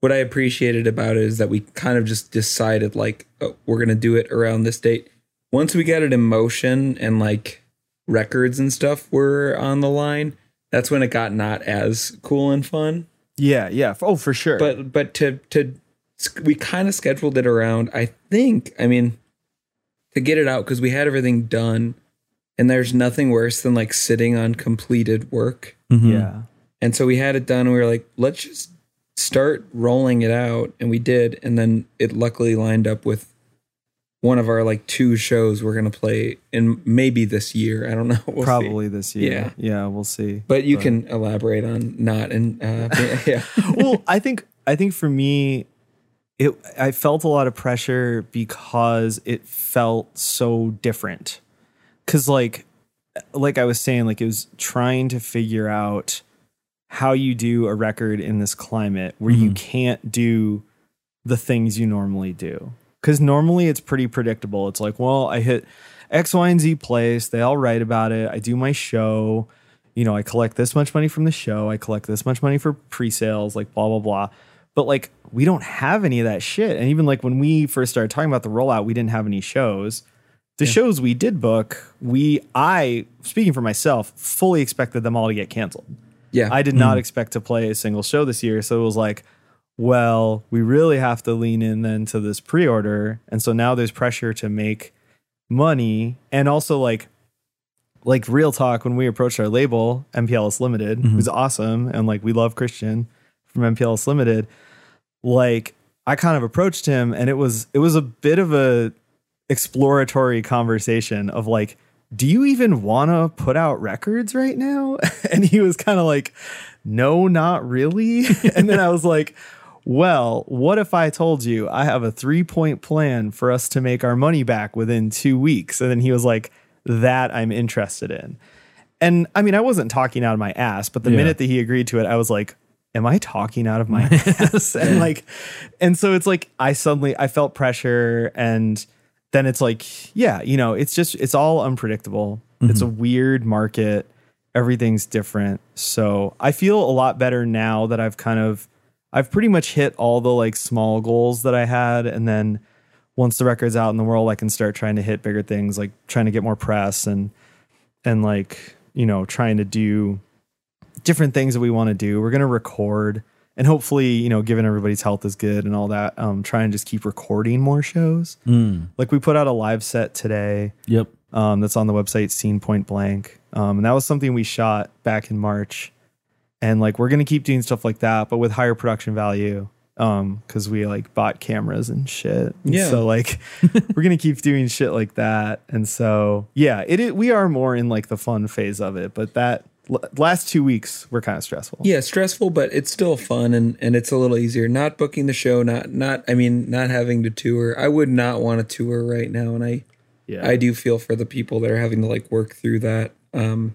what I appreciated about it is that we kind of just decided like oh, we're going to do it around this date. Once we got it in motion and like records and stuff were on the line, that's when it got not as cool and fun yeah. Yeah. Oh, for sure. but but to to we kind of scheduled it around i think i mean to get it out because we had everything done and there's nothing worse than like sitting on completed work Mhm. yeah. and so we had it done and we were like let's just start rolling it out and we did and then it luckily lined up with one of our like two shows we're gonna play in maybe this year i don't know We'll see. Probably this year. Yeah. Yeah. We'll see. but you can elaborate on not and uh yeah well, I think I think for me, it I felt a lot of pressure because it felt so different. Cause like like I was saying, like it was trying to figure out how you do a record in this climate where you mm-hmm. can't do the things you normally do. Cause normally it's pretty predictable. It's like, well, I hit X, Y, and Z place. They all write about it. I do my show. You know, I collect this much money from the show. I collect this much money for pre-sales, like blah, blah, blah. But like we don't have any of that shit. And even like when we first started talking about the rollout, we didn't have any shows. the shows we did book, we I speaking for myself, fully expected them all to get canceled. Yeah. I did not mm. expect to play a single show this year, so it was like, well, we really have to lean in then to this pre-order, and so now there's pressure to make money, and also like, like real talk when we approached our label MPLS Limited, mm-hmm. who's awesome, and like we love Christian from MPLS Limited, like I kind of approached him, and it was it was a bit of a exploratory conversation of like do you even want to put out records right now? And he was kind of like no not really? And then i was like well what if i told you i have a three point plan for us to make our money back within two weeks? And then he was like that i'm interested in. And i mean i wasn't talking out of my ass but the Yeah. minute that he agreed to it i was like am i talking out of my ass? And like and so it's like i suddenly i felt pressure and then it's like yeah you know it's just it's all unpredictable. It's a mm-hmm. weird market. Everything's different. So i feel a lot better now that i've kind of i've pretty much hit all the like small goals that i had. And then once the record's out in the world i can start trying to hit bigger things like trying to get more press and and like you know trying to do different things that we want to do. We're going to record and hopefully you know given everybody's health is good and all that um try and just keep recording more shows Mm. like we put out a live set today Yep. um, that's on the website scene point blank um, and that was something we shot back in march and like we're gonna keep doing stuff like that but with higher production value um because we like bought cameras and shit And Yeah. so like we're gonna keep doing shit like that and so yeah it, it we are more in like the fun phase of it but that l- last two weeks were kind of stressful yeah, stressful, but it's still fun and and it's a little easier. Not booking the show, not not I mean, not having to tour. I would not want to tour right now, and I yeah I do feel for the people that are having to like work through that. Um,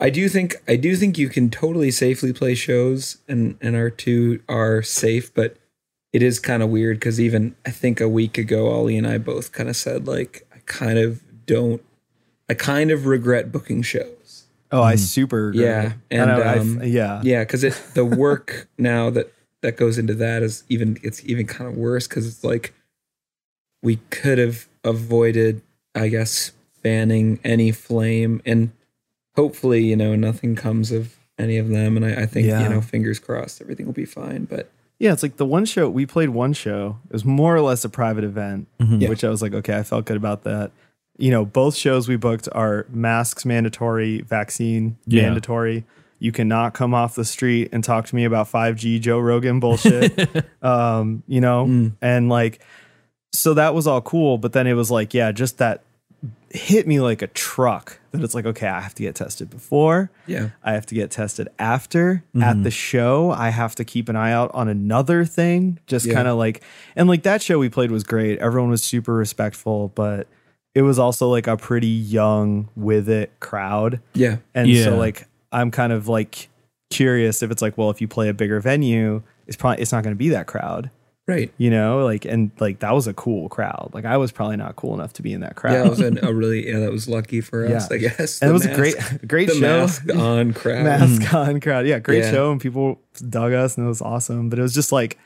I do think I do think you can totally safely play shows, and and our two are safe, but it is kind of weird because even I think a week ago, Ollie and I both kind of said like I kind of don't, I kind of regret booking shows. Oh i super agree. Yeah, and, I- um, I've- yeah Yeah, because it the work now that that goes into that is even it's even kind of worse because it's like we could have avoided, I guess, banning any flame, and hopefully, you know, nothing comes of any of them. And I, I think Yeah. you know, fingers crossed, everything will be fine. But Yeah, it's like the one show we played one show. It was more or less a private event, Yeah. which I was like, okay, I felt good about that. You know, both shows we booked are masks mandatory, vaccine Yeah. mandatory. You cannot come off the street and talk to me about 5G Joe Rogan bullshit. um, you know, and like so that was all cool, but then it was like, yeah, just that hit me like a truck that it's like, okay, I have to get tested before. yeah, I have to get tested after at the show. I have to keep an eye out on another thing. Just Yeah. kind of like, and like that show we played was great. Everyone was super respectful, but it was also like a pretty young with it crowd. yeah, And Yeah. so like, I'm kind of like curious if it's like, well, if you play a bigger venue, it's probably, it's not going to be that crowd, right. you know? Like, and like that was a cool crowd. Like I was probably not cool enough to be in that crowd. Yeah, it was an, a really yeah, that was lucky for us, Yeah. I guess. and The it was mask- a great, great the show. mask on crowd. mask on crowd. Yeah, great Yeah. show, and people dug us, and it was awesome. But it was just like,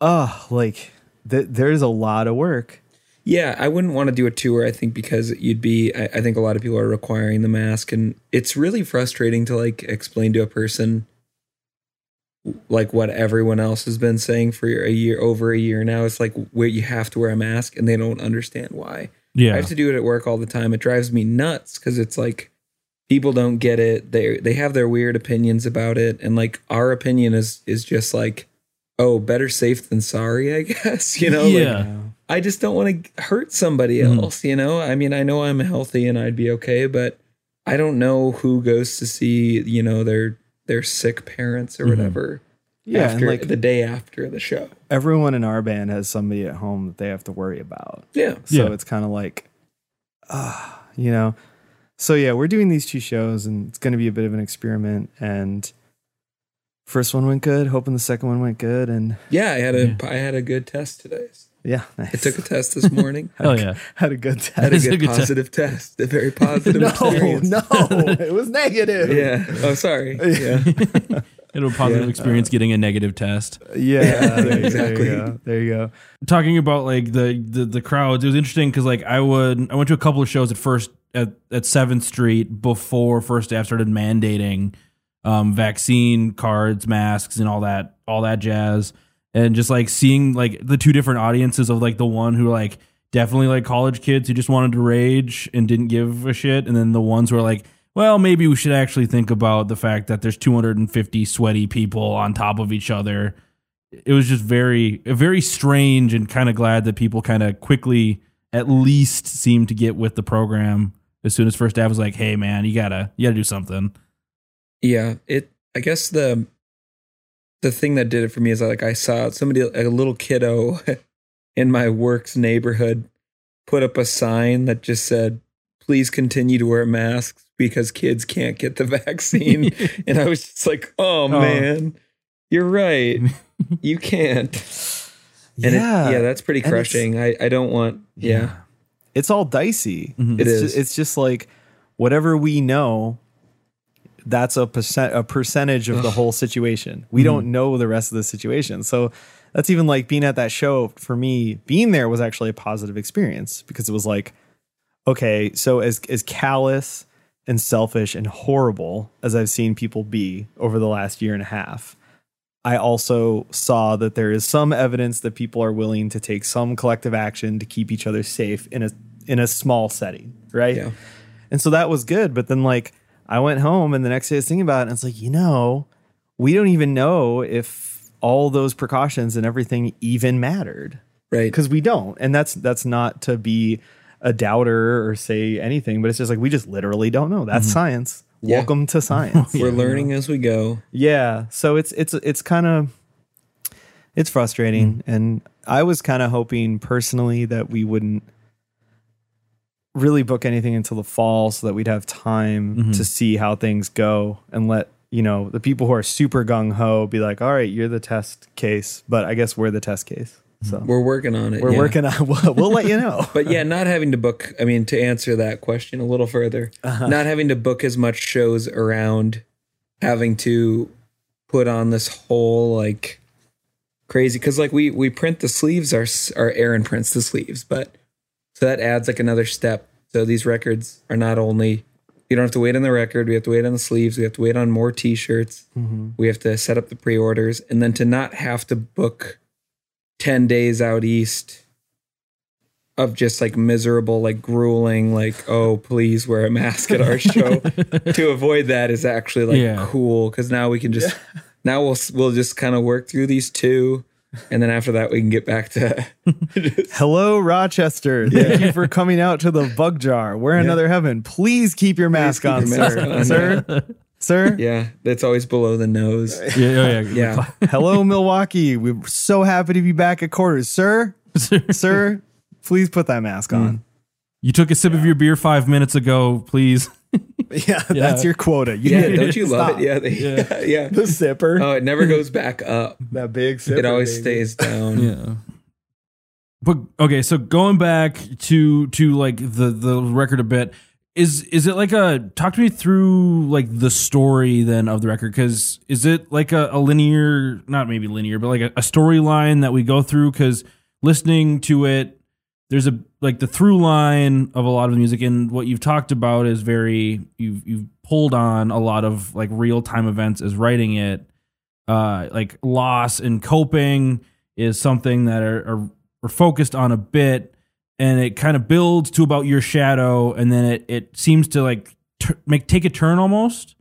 oh, like th- there's a lot of work. Yeah, I wouldn't want to do a tour. I think because you'd be. I, I think a lot of people are requiring the mask, and it's really frustrating to like explain to a person like what everyone else has been saying for a year over a year now. It's like where you have to wear a mask, and they don't understand why. Yeah. I have to do it at work all the time. It drives me nuts because it's like people don't get it. They they have their weird opinions about it, and like our opinion is is just like, oh, better safe than sorry, I guess. You know, like, Yeah. I just don't want to hurt somebody Mhm. else, you know? I mean, I know I'm healthy and I'd be okay, but I don't know who goes to see, you know, their their sick parents or Mhm. whatever Yeah, after and like the day after the show. everyone in our band has somebody at home that they have to worry about. Yeah. So Yeah. it's kind of like, ah, you know. So yeah, we're doing these two shows, and it's going to be a bit of an experiment. And first one went good, hoping the second one went good, and Yeah, I had a Yeah. I had a good test today. Yeah, I took a test this morning. Hell yeah. had a good test. Had a test. a good good test. positive test. A very positive No, experience. no, it was negative. Yeah. Oh, sorry. Yeah. It was a positive Yeah. experience getting a negative test. Yeah, there, exactly. There you go. There you go. talking about like the the, the crowds it was interesting because like i would i went to a couple of shows at first at, at 7th street before First Ave started mandating um vaccine cards masks and all that all that jazz and just like seeing like the two different audiences of like the one who like definitely like college kids who just wanted to rage and didn't give a shit and then the ones who are like well maybe we should actually think about the fact that there's 250 sweaty people on top of each other it was just very very strange and kind of glad that people kind of quickly at least seemed to get with the program as soon as First Ave was like hey man you gotta you gotta do something Yeah, it. I guess the the thing that did it for me is like I saw somebody, a little kiddo, in my work's neighborhood, put up a sign that just said, "Please continue to wear masks because kids can't get the vaccine." and I was just like, "Oh man, you're right. You can't." And yeah, it, yeah, that's pretty crushing. I I don't want. Yeah, it's all dicey. Mhm. It it's is. Just, it's just like whatever we know. That's a percent a percentage of the whole situation. We don't mm. know the rest of the situation, so that's even like being at that show for me. Being there was actually a positive experience because it was like, okay, so as as callous and selfish and horrible as I've seen people be over the last year and a half, I also saw that there is some evidence that people are willing to take some collective action to keep each other safe in a in a small setting, right? yeah, And so that was good. But then like I went home and the next day I was thinking about it and it's like, you know, we don't even know if all those precautions and everything even mattered. right. Because we don't. And that's that's not to be a doubter or say anything, but it's just like we just literally don't know. That's mm-hmm. science. Yeah. Welcome to science. We're learning as we go. Yeah. So it's it's it's kind of it's frustrating mm. and I was kind of hoping personally that we wouldn't really book anything until the fall so that we'd have time to see how things go and let you know the people who are super gung ho be like, "All right, you're the test case, but I guess we're the test case." So We're working on it. we're yeah. working on we'll, we'll let you know. but yeah, not having to book. I mean, to answer that question a little further, Uh-huh. not having to book as much shows around having to put on this whole like crazy because like we we print the sleeves. Our our Aaron prints the sleeves, but so that adds like another step. So these records are not only you don't have to wait on the record. We have to wait on the sleeves. We have to wait on more T-shirts. Mm-hmm. We have to set up the pre-orders, and then to not have to book ten days out east of just like miserable, like grueling, like oh please wear a mask at our show. to avoid that is actually like Yeah. cool because now we can just now we'll we'll just kind of work through these two, and then after that we can get back to Hello, Rochester. Thank you for coming out to the bug jar. We're another heaven. Please keep your mask keep on, your mask sir. on, sir. Sir. yeah that's always below the nose. yeah oh, yeah, Yeah, Hello, Milwaukee. We're so happy to be back at quarters. Sir, sir, please put that mask on. You took a sip of your beer five minutes ago please Yeah, that's your quota. You yeah. Don't you love stop. it? Yeah, they, yeah, yeah. The zipper. Oh, it never goes back up. that big zipper. It always baby. stays down. yeah but okay so going back to to like the the record a bit is is it like a talk to me through like the story then of the record because is it like a, a linear not maybe linear but like a, a storyline that we go through because listening to it there's a like the through line of a lot of the music and what you've talked about is very you've you've pulled on a lot of like real time events as writing it uh like loss and coping is something that are, are, are focused on a bit and it kind of builds to about your shadow and then it it seems to like tur make take a turn almost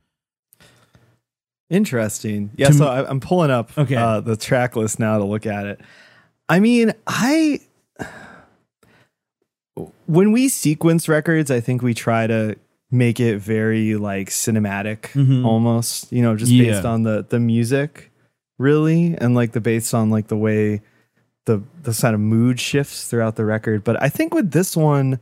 Interesting. Yeah, To so I, I'm pulling up Okay. uh, the track list now to look at it. I mean, I when we sequence records, I think we try to make it very like cinematic Mhm. almost, you know, just Yeah. based on the the music really and like the based on like the way the the kind of mood shifts throughout the record. But I think with this one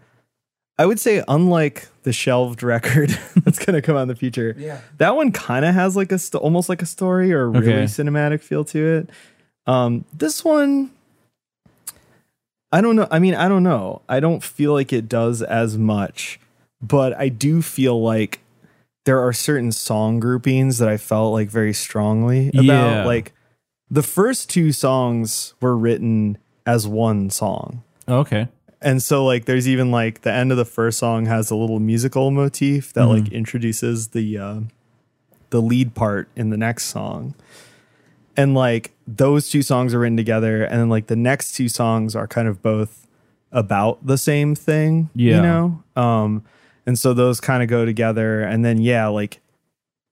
I would say unlike the shelved record that's going to come out in the future. Yeah. That one kind of has like a st- almost like a story or a really Okay. cinematic feel to it. Um, this one, I don't know. I mean, I don't know. I don't feel like it does as much, but I do feel like there are certain song groupings that I felt like very strongly about. Yeah. Like the first two songs were written as one song. Okay. And so like there's even like the end of the first song has a little musical motif that like introduces the uh the lead part in the next song. And like those two songs are written together and then like the next two songs are kind of both about the same thing, Yeah. you know? Um and so those kind of go together and then yeah, like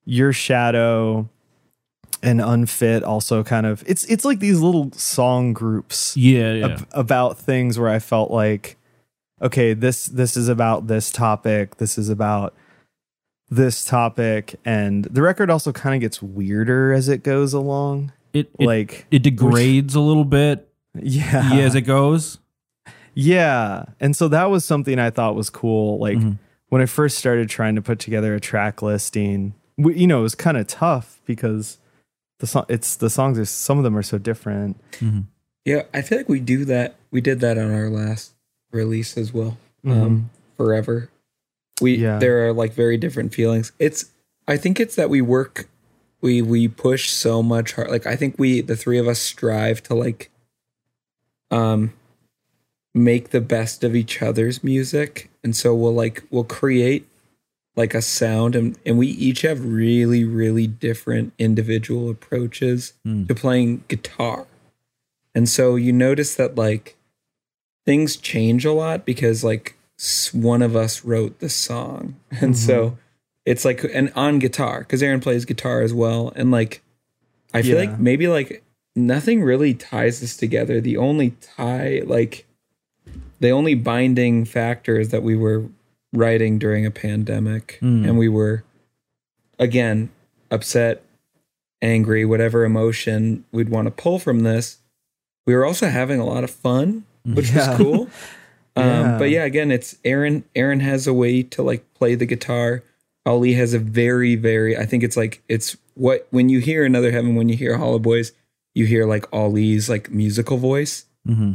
your shadow and unfit also kind of it's it's like these little song groups Yeah, yeah. ab- about things where I felt like, okay, this this is about this topic. This is about this topic, and the record also kind of gets weirder as it goes along. it, it like, it degrades a little bit yeah, yeah, as it goes. yeah, and so that was something I thought was cool. Like Mm-hmm. when I first started trying to put together a track listing, w- you know, it was kind of tough because the song, it's the songs are some of them are so different. Yeah, I feel like we do that. We did that on our last release as well. Um, forever. We Yeah. there are like very different feelings. It's I think it's that we work we we push so much hard. Like I think we the three of us strive to like um make the best of each other's music. And so we'll like we'll create like a sound and, and we each have really, really different individual approaches to playing guitar. And so you notice that like things change a lot because like one of us wrote the song. And so mm-hmm. it's like and on guitar because Aaron plays guitar as well. And like I feel Yeah. like maybe like nothing really ties this together. The only tie like the only binding factor is that we were writing during a pandemic mm. and we were again upset angry whatever emotion we'd want to pull from this we were also having a lot of fun which Yeah. was cool um, Yeah. but yeah again it's aaron aaron has a way to like play the guitar ali has a very very i think it's like it's what when you hear another heaven when you hear hollow boys you hear like ali's like musical voice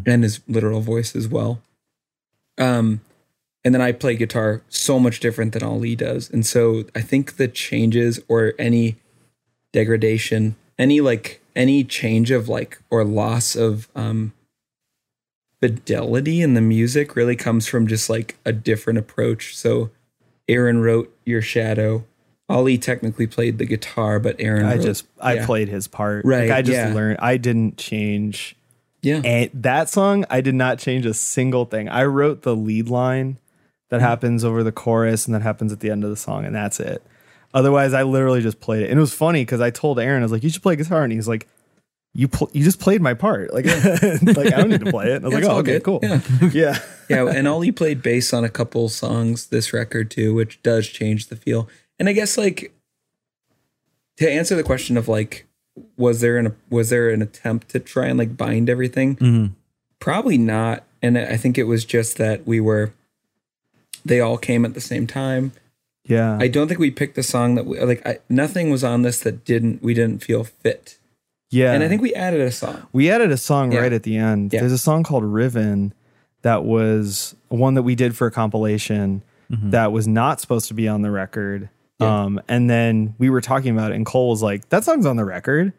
and his literal voice as well um and then I play guitar so much different than Ali does. And so I think the changes or any degradation, any like any change of like or loss of um fidelity in the music really comes from just like a different approach. So Aaron wrote Your Shadow. Ali technically played the guitar, but Aaron I wrote- just I yeah. played his part. Right, Like I just yeah. learned. I didn't change. Yeah. And that song, I did not change a single thing. I wrote the lead line Mm-hmm. that happens over the chorus and that happens at the end of the song, and that's it. Otherwise, I literally just played it. And it was funny because I told Aaron, I was like, "You should play guitar," and he's like, "You pl- you just played my part. Like, like I don't need to play it." And I was It's like, "Oh, okay, good. cool." Yeah. Yeah. yeah, and Ali played bass on a couple songs this record too, which does change the feel. And I guess like to answer the question of like, was there an was there an attempt to try and like bind everything? Mm-hmm. Probably not. And I think it was just that we were they all came at the same time. yeah. I don't think we picked a song that we like. I, nothing was on this that didn't we didn't feel fit. Yeah. And I think we added a song. We added a song Yeah. right at the end. Yeah. There's a song called Riven that was one that we did for a compilation that was not supposed to be on the record. Yeah. Um, and then we were talking about it, and Cole was like, "That song's on the record,"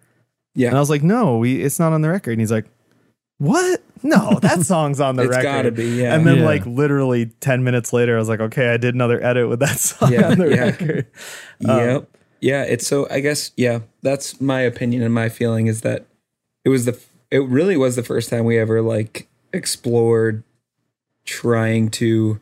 Yeah, and I was like, "No, we it's not on the record." And he's like, "What? No, that song's on the It's record." gotta be, yeah. And then Yeah. like literally ten minutes later, I was like, "Okay, I did another edit with that song Yeah, on the yeah. record." yep. Yeah, it's so I guess yeah, that's my opinion and my feeling is that it was the it really was the first time we ever like explored trying to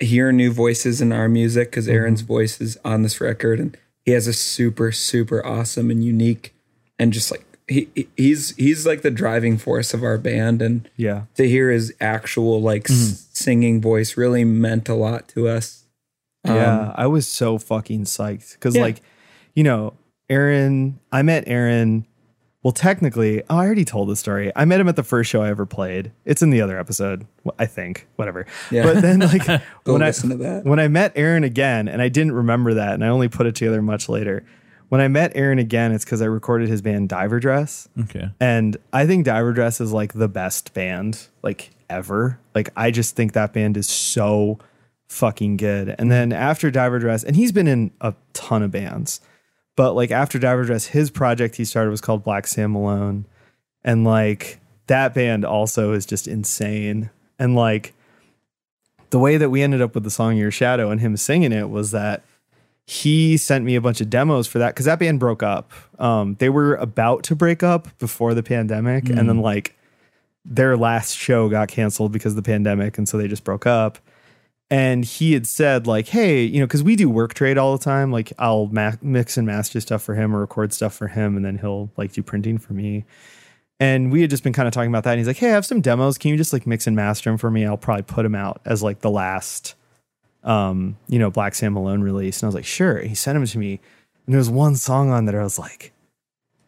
hear new voices in our music because mm-hmm. Aaron's voice is on this record and he has a super super awesome and unique and just like he he- he's he's like the driving force of our band and Yeah, to hear his actual like mm-hmm. s- singing voice really meant a lot to us. Yeah, um, I was so fucking psyched because, Yeah. like, you know, Aaron, I met Aaron. Well, technically, oh, I already told the story. I met him at the first show I ever played. It's in the other episode, I think. Whatever. Yeah. But then, like, when I listen to that. when I met Aaron again, and I didn't remember that, and I only put it together much later. when I met Aaron again, it's because I recorded his band Diver Dress. Okay. And I think Diver Dress is like the best band like ever. Like I just think that band is so fucking good. And then after Diver Dress, and he's been in a ton of bands, but like after Diver Dress, his project he started was called Black Sam Malone. And like that band also is just insane. And like the way that we ended up with the song Your Shadow and him singing it was that he sent me a bunch of demos for that because that band broke up. Um, they were about to break up before the pandemic, and then like their last show got canceled because of the pandemic, and so they just broke up. And he had said like, "Hey, you know, because we do work trade all the time. Like, I'll ma- mix and master stuff for him or record stuff for him, and then he'll like do printing for me." And we had just been kind of talking about that. And he's like, "Hey, I have some demos. Can you just like mix and master them for me? I'll probably put them out as like the last." um, you know, Black Sam Malone release. And I was like, sure. He sent them to me. And there was one song on that I was like,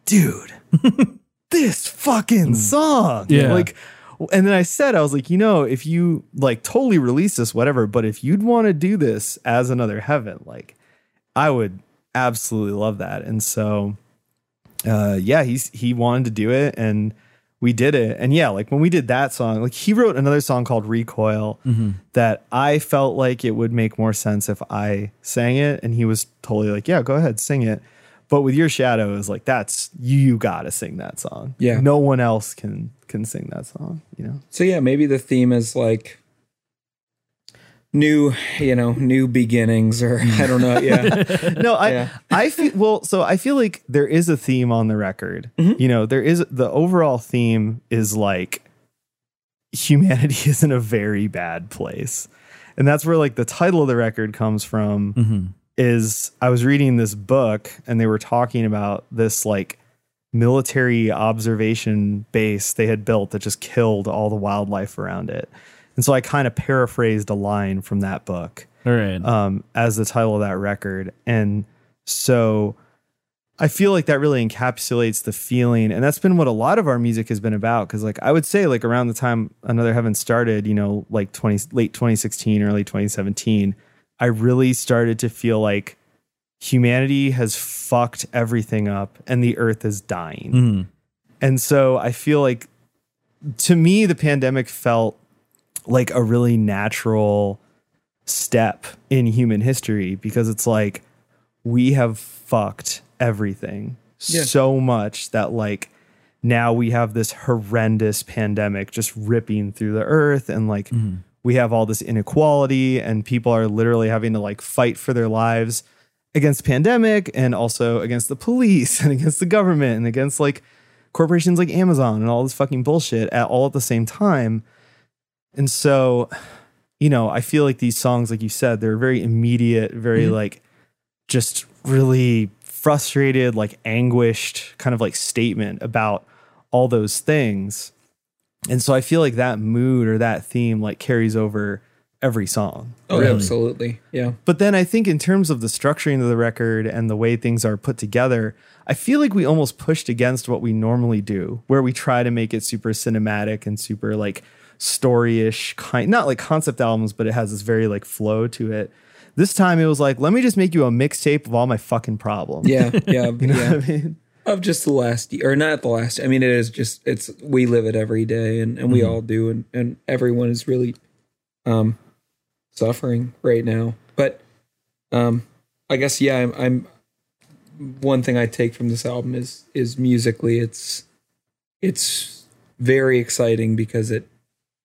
dude, this fucking song. Yeah. Like, and then I said, I was like, you know, if you like totally release this, whatever, but if you'd want to do this as another heaven, like, I would absolutely love that. And so, uh, yeah, he's, he wanted to do it and we did it. And yeah, like when we did that song, like he wrote another song called Recoil that I felt like it would make more sense if I sang it. And he was totally like, yeah, go ahead, sing it. But with your shadow, is like that's you you gotta sing that song. Yeah. no one else can can sing that song. You know, So yeah, maybe the theme is like new, you know, new beginnings or I don't know. Yeah. no, I Yeah. I feel well. So I feel like there is a theme on the record. Mm-hmm. You know, there is the overall theme is like humanity is in a very bad place, and that's where like the title of the record comes from. Is I was reading this book and they were talking about this like military observation base they had built that just killed all the wildlife around it. And so I kind of paraphrased a line from that book All right. um, as the title of that record. And so I feel like that really encapsulates the feeling. And that's been what a lot of our music has been about. Cause like I would say, like around the time Another Heaven started, you know, like 20, late 2016, early 2017, I really started to feel like humanity has fucked everything up and the earth is dying. Mhm. And so I feel like to me, the pandemic felt like a really natural step in human history because it's like we have fucked everything Yeah. so much that like now we have this horrendous pandemic just ripping through the earth and like we have all this inequality and people are literally having to like fight for their lives against pandemic and also against the police and against the government and against like corporations like Amazon and all this fucking bullshit at all at the same time. And so, you know, I feel like these songs, like you said, they're very immediate, very mm-hmm. like just really frustrated, like anguished kind of like statement about all those things. And so I feel like that mood or that theme like carries over every song. Oh, absolutely. Yeah. But then I think in terms of the structuring of the record and the way things are put together, I feel like we almost pushed against what we normally do, where we try to make it super cinematic and super like storyish kind not like concept albums, but it has this very like flow to it. This time it was like, let me just make you a mixtape of all my fucking problems. Yeah. Yeah. You know yeah. what I mean? Of just the last year, or not the last. I mean, it is just, it's, we live it every day and, and we all do. And, and everyone is really um, suffering right now. But um, I guess, yeah, I'm, I'm, one thing I take from this album is, is musically, it's, it's very exciting because it,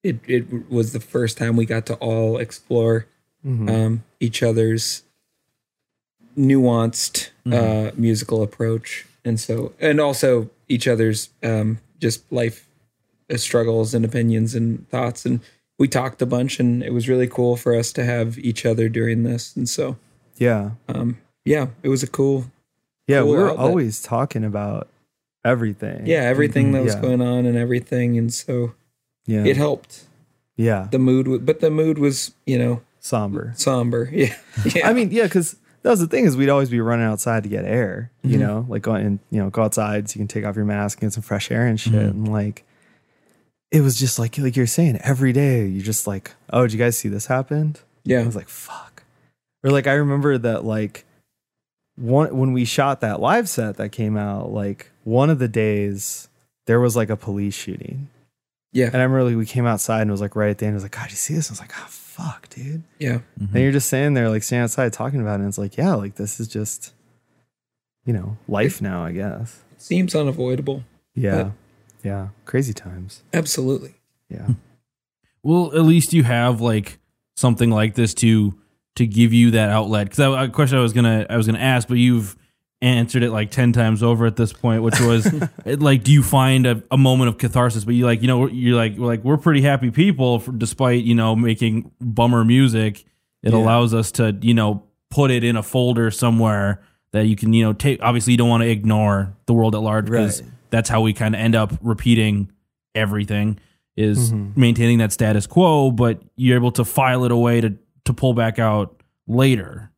it, it was the first time we got to all explore um, each other's nuanced uh, musical approach, and so and also each other's um, just life uh, struggles and opinions and thoughts. And we talked a bunch, and it was really cool for us to have each other during this. And so, Yeah. um, yeah, it was a cool, Yeah. Cool we were outlet. always talking about everything. yeah, everything that was Yeah. going on and everything. And so Yeah. it helped. yeah. The mood, but the mood was, you know, Somber. somber. Yeah, yeah. I mean, yeah, because that was the thing is we'd always be running outside to get air, you mm-hmm. know, like going and you know go outside so you can take off your mask and get some fresh air and shit, mm-hmm. and like it was just like like you're saying every day you're just like, oh, did you guys see this happened? Yeah, I was like, fuck. Or like I remember that like one when we shot that live set that came out, like one of the days there was like a police shooting. Yeah. And I remember like, we came outside and it was like right at the end, I was like, God, you see this? I was like, oh fuck, dude. Yeah. And you're just sitting there, like standing outside talking about it. And it's like, yeah, like this is just, you know, life now, I guess. Seems unavoidable. Yeah. yeah. Crazy times. Absolutely. Yeah. Hmm. Well, at least you have like something like this to to give you that outlet. Because a question I was gonna I was gonna ask, but you've answered it like ten times over at this point, which was it, like, do you find a, a moment of catharsis? But you like, you know, you're like, we're like we're pretty happy people, for, despite you know making bummer music. It Yeah. allows us to you know put it in a folder somewhere that you can you know take. Obviously, you don't want to ignore the world at large because Right. that's how we kind of end up repeating everything is maintaining that status quo, but you're able to file it away to to pull back out later.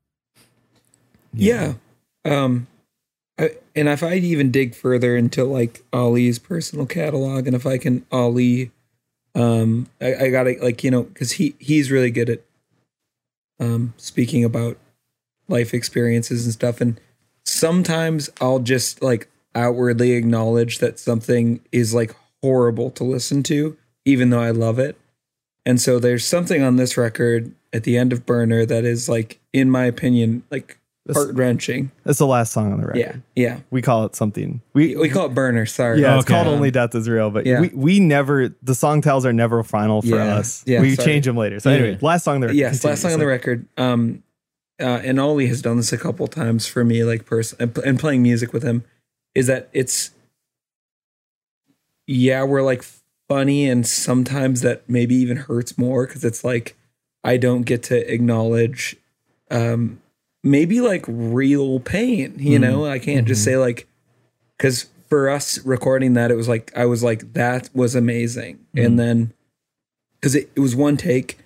Yeah. Um And if I even dig further into like Ali's personal catalog and if I can Ali um I, I gotta like you know because he he's really good at um speaking about life experiences and stuff and sometimes I'll just like outwardly acknowledge that something is like horrible to listen to even though I love it. And so there's something on this record at the end of Burner that is like in my opinion like heart wrenching That's the last song on the record. yeah, yeah. We call it something. We, We call it burner. Sorry. yeah, it's Okay. called Only Death is Real, but Yeah. we, we never, the song titles are never final for Yeah. us. Yeah, we sorry. change them later. So, anyway, last song there. Yes, last song on the record. Um, uh, and Ollie has done this a couple times for me, like person and, and playing music with him, is that it's yeah, we're like funny, and sometimes that maybe even hurts more because it's like I don't get to acknowledge, um, maybe like real pain. You mm-hmm. know, I can't just mm-hmm. say like because for us recording that, it was like I was like that was amazing, and mm-hmm. then because it, it was one take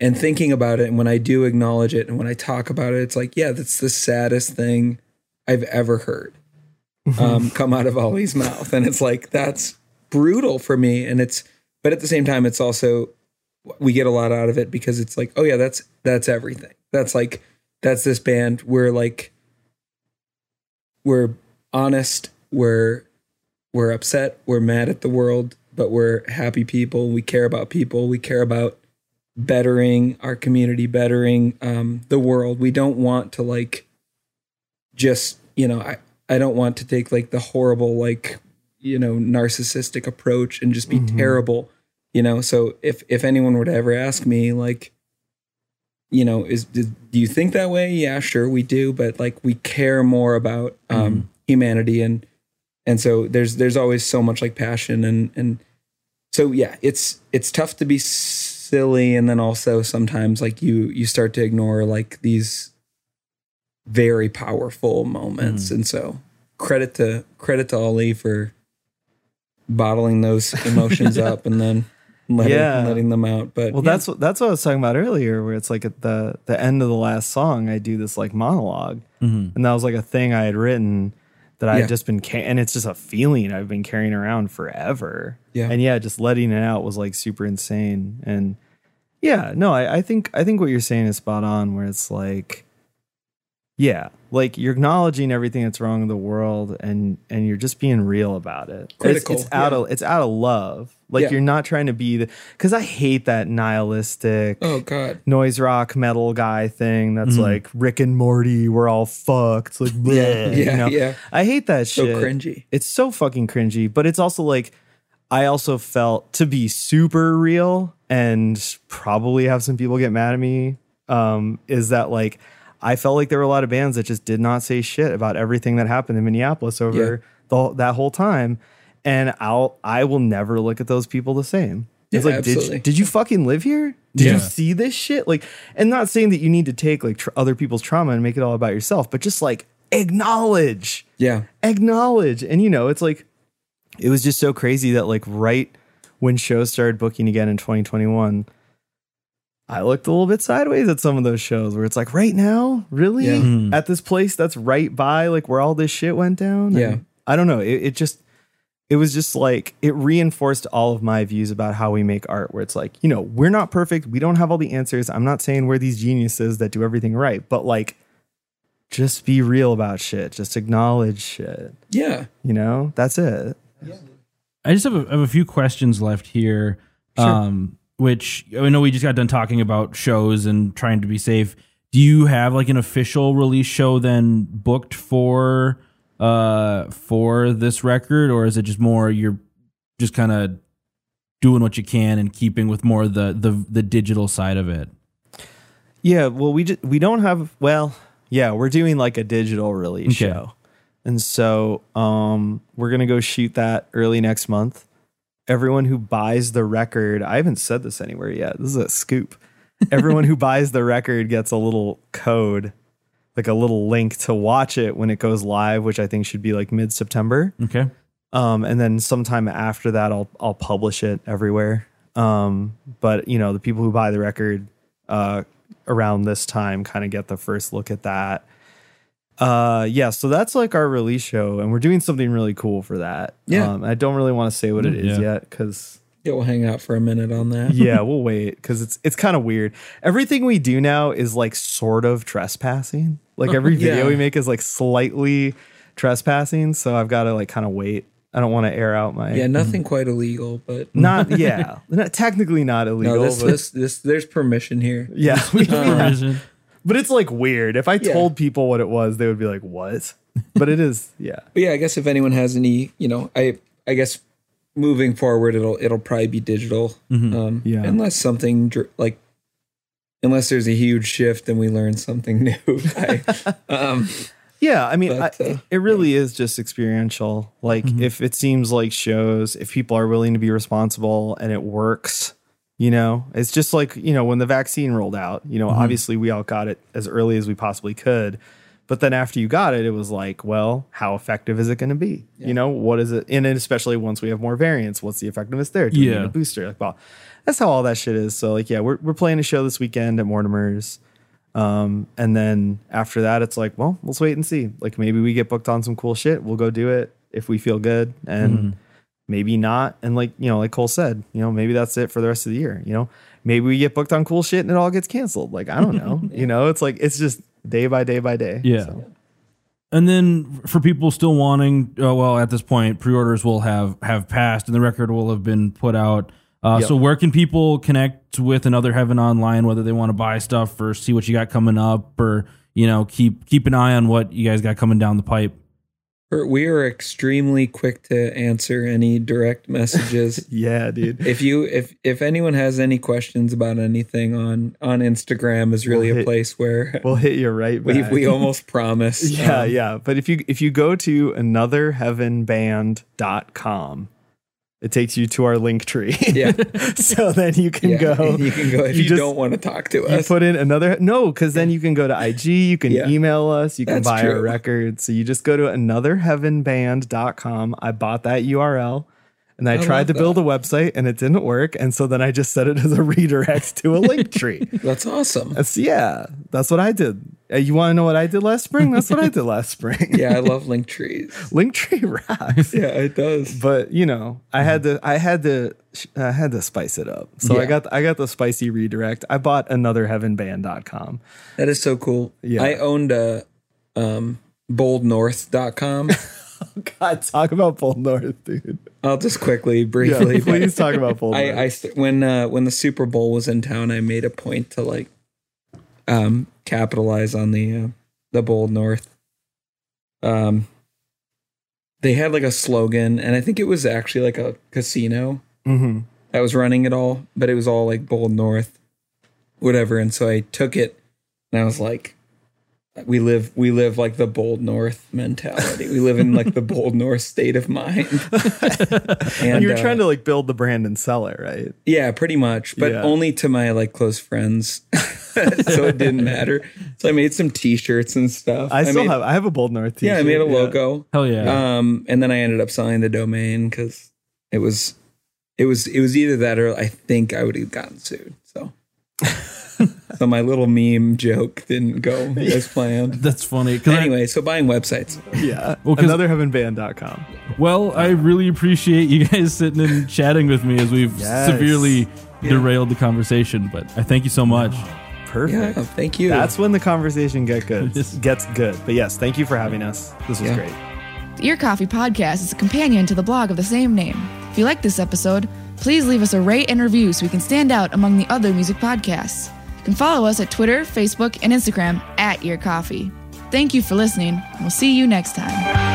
and thinking about it and when i do acknowledge it and when i talk about it it's like yeah that's the saddest thing i've ever heard um, come out of ollie's mouth. And it's like that's brutal for me. And it's but at the same time it's also we get a lot out of it because it's like oh yeah that's that's everything. That's like that's this band. We're like we're honest. We're we're upset. We're mad at the world but we're happy people. We care about people. We care about bettering our community bettering um, the world. We don't want to like just you know i i don't want to take like the horrible like you know narcissistic approach and just be terrible you know? So if if anyone were to ever ask me like you know is do do you think that way? Yeah sure we do but like we care more about um humanity and and so there's there's always so much like passion and and so yeah it's it's tough to be silly and then also sometimes like you you start to ignore like these very powerful moments. And so credit to credit to ollie for bottling those emotions up and then letting, Yeah. letting them out but Well, yeah. that's what that's what I was talking about earlier, where it's like at the the end of the last song, I do this like monolog mm-hmm. and that was like a thing I had written that I Yeah. had just been, ca- and it's just a feeling I've been carrying around forever. Yeah. and yeah, just letting it out was like super insane. And yeah, no, I, I think I think what you're saying is spot on. Where it's like, yeah, like you're acknowledging everything that's wrong in the world, and and you're just being real about it. It's- Critical, It's, out yeah. of it's out of love. Like Yeah. you're not trying to be the because I hate that nihilistic oh god noise rock metal guy thing that's like Rick and Morty, we're all fucked. Like, bleh, yeah, you know? yeah. I hate that so shit. So cringy It's so fucking cringy, but it's also like, I also felt to be super real and probably have some people get mad at me. Um, is that like, I felt like there were a lot of bands that just did not say shit about everything that happened in Minneapolis over the, that whole time. And I'll, I will never look at those people the same. It's Yeah, like, did, absolutely. did you fucking live here? Did Yeah. you see this shit? Like, and not saying that you need to take like tr- other people's trauma and make it all about yourself, but just like acknowledge yeah acknowledge. And you know, it's like it was just so crazy that like right when shows started booking again in 2021, I looked a little bit sideways at some of those shows where it's like, right now, really Yeah. Mhm. at this place that's right by like where all this shit went down. Yeah. And I don't know. It, it just it was just like it reinforced all of my views about how we make art where it's like you know we're not perfect we don't have all the answers i'm not saying we're these geniuses that do everything right but like just be real about shit. Just acknowledge shit. Yeah. You know, that's it. I just have a, have a few questions left here. Um, which I know we just got done talking about shows and trying to be safe. Do you have like an official release show then booked for uh for this record, or is it just more you're just kind of doing what you can and keeping with more the the the digital side of it? Yeah, well, we just, we don't have well, yeah, we're doing like a digital release Okay. show, and so um, we're gonna go shoot that early next month. Everyone who buys the record, I haven't said this anywhere yet. This is a scoop. Everyone who buys the record gets a little code, like a little link to watch it when it goes live, which I think should be like mid September. Okay. Um, and then sometime after that, I'll I'll publish it everywhere. Um, but you know, the people who buy the record uh, around this time kind of get the first look at that. Uh, yeah, so that's like our release show, and we're doing something really cool for that. Yeah. um, I don't really want to say what it is Yeah. yet because Yeah, we'll hang out for a minute on that. yeah, we'll wait because it's it's kind of weird. Everything we do now is like sort of trespassing. Like every video Yeah. we make is like slightly trespassing, so I've got to like kind of wait. I don't want to air out my Yeah, nothing quite illegal, but not yeah, not, technically not illegal. no, this, but this, this, there's permission here. yeah, we- Permission. but it's like weird. If I Yeah. told people what it was, they would be like, "What?" But it is, yeah, But yeah, I guess if anyone has any, you know, I, I guess moving forward, it'll, it'll probably be digital. Um, Yeah. Unless something dr- like, unless there's a huge shift and we learn something new. I, um, yeah. I mean, But, I, uh, it really is just experiential. Like, if it seems like shows, if people are willing to be responsible and it works, you know, it's just like you know when the vaccine rolled out. You know, obviously we all got it as early as we possibly could. But then after you got it, it was like, well, how effective is it going to be? You know, what is it? And especially once we have more variants, what's the effectiveness there? Do we need Yeah. a booster? Like, well, that's how all that shit is. So like, yeah, we're we're playing a show this weekend at Mortimer's. Um, and then after that, it's like, well, let's wait and see. Like maybe we get booked on some cool shit. We'll go do it if we feel good, and maybe not. And like you know, like Cole said, you know, maybe that's it for the rest of the year. You know, maybe we get booked on cool shit and it all gets canceled. Like I don't know. You know, it's like it's just day by day by day. Yeah. So, And then for people still wanting, uh, well, at this point, pre-orders will have have passed and the record will have been put out. Uh, Yep. So where can people connect with Another Heaven online, whether they want to buy stuff or see what you got coming up, or you know keep keep an eye on what you guys got coming down the pipe. we're- extremely quick to answer any direct messages. yeah, dude. if you if if anyone has any questions about anything on on Instagram is really We'll a place where We'll hit you right we back. we almost promise. yeah, Um, yeah. But if you if you go to anotherheavenband.com, it takes you to our link tree. Yeah. so then you can yeah. go. You can go if you you, just- don't want to talk to us. You put in another no, because then you can go to IG, you can Yeah. email us, you can That's buy our record. So you just go to anotherheavenband.com. I bought that URL and I, I tried to love build a website and it didn't work. And so then I just set it as a redirect to a link tree. That's awesome. That's yeah, that's what I did. Uh, You want to know what I did last spring? That's what I did last spring. Yeah, I love link trees. link tree rocks. Yeah, it does. But you know, I had to, I had to, I had to spice it up. So I Yeah. got, I got the spicy redirect. I bought another heavenband.com. That is so cool. Yeah. I owned a um boldnorth.com. God, talk about Bold North, dude. I'll just quickly, Yeah, briefly. please talk about Bold North. I, I st- when uh, when the Super Bowl was in town, I made a point to like um capitalize on the uh, the Bold North. Um, they had like a slogan, and I think it was actually like a casino Mhm. that was running it all, but it was all like Bold North, whatever. And so I took it, and I was like, "We live, we live like the Bold North mentality. We live in like the Bold North state of mind." And you were uh, trying to like build the brand and sell it, right? yeah, pretty much, but Yeah. only to my like close friends. so it didn't matter. So I made some T-shirts and stuff. I still made, have, I have a Bold North t-shirt. Yeah, I made a logo. Hell yeah. Um, and then I ended up selling the domain because it was, it was, it was either that or I think I would have gotten sued. So, so my little meme joke didn't go as planned. That's funny. Anyway, I, so buying websites. Yeah. Well, anotherheavenband.com. Well, I really appreciate you guys sitting and chatting with me as we've yes. severely yeah. derailed the conversation, but I thank you so much. Perfect. Yeah, thank you. That's when the conversation get good, gets good. But yes, thank you for having us. This was yeah. great. The Ear Coffee Podcast is a companion to the blog of the same name. If you like this episode, please leave us a rate and review so we can stand out among the other music podcasts can follow us at Twitter, Facebook, and Instagram at Ear Coffee. Thank you for listening. We'll see you next time.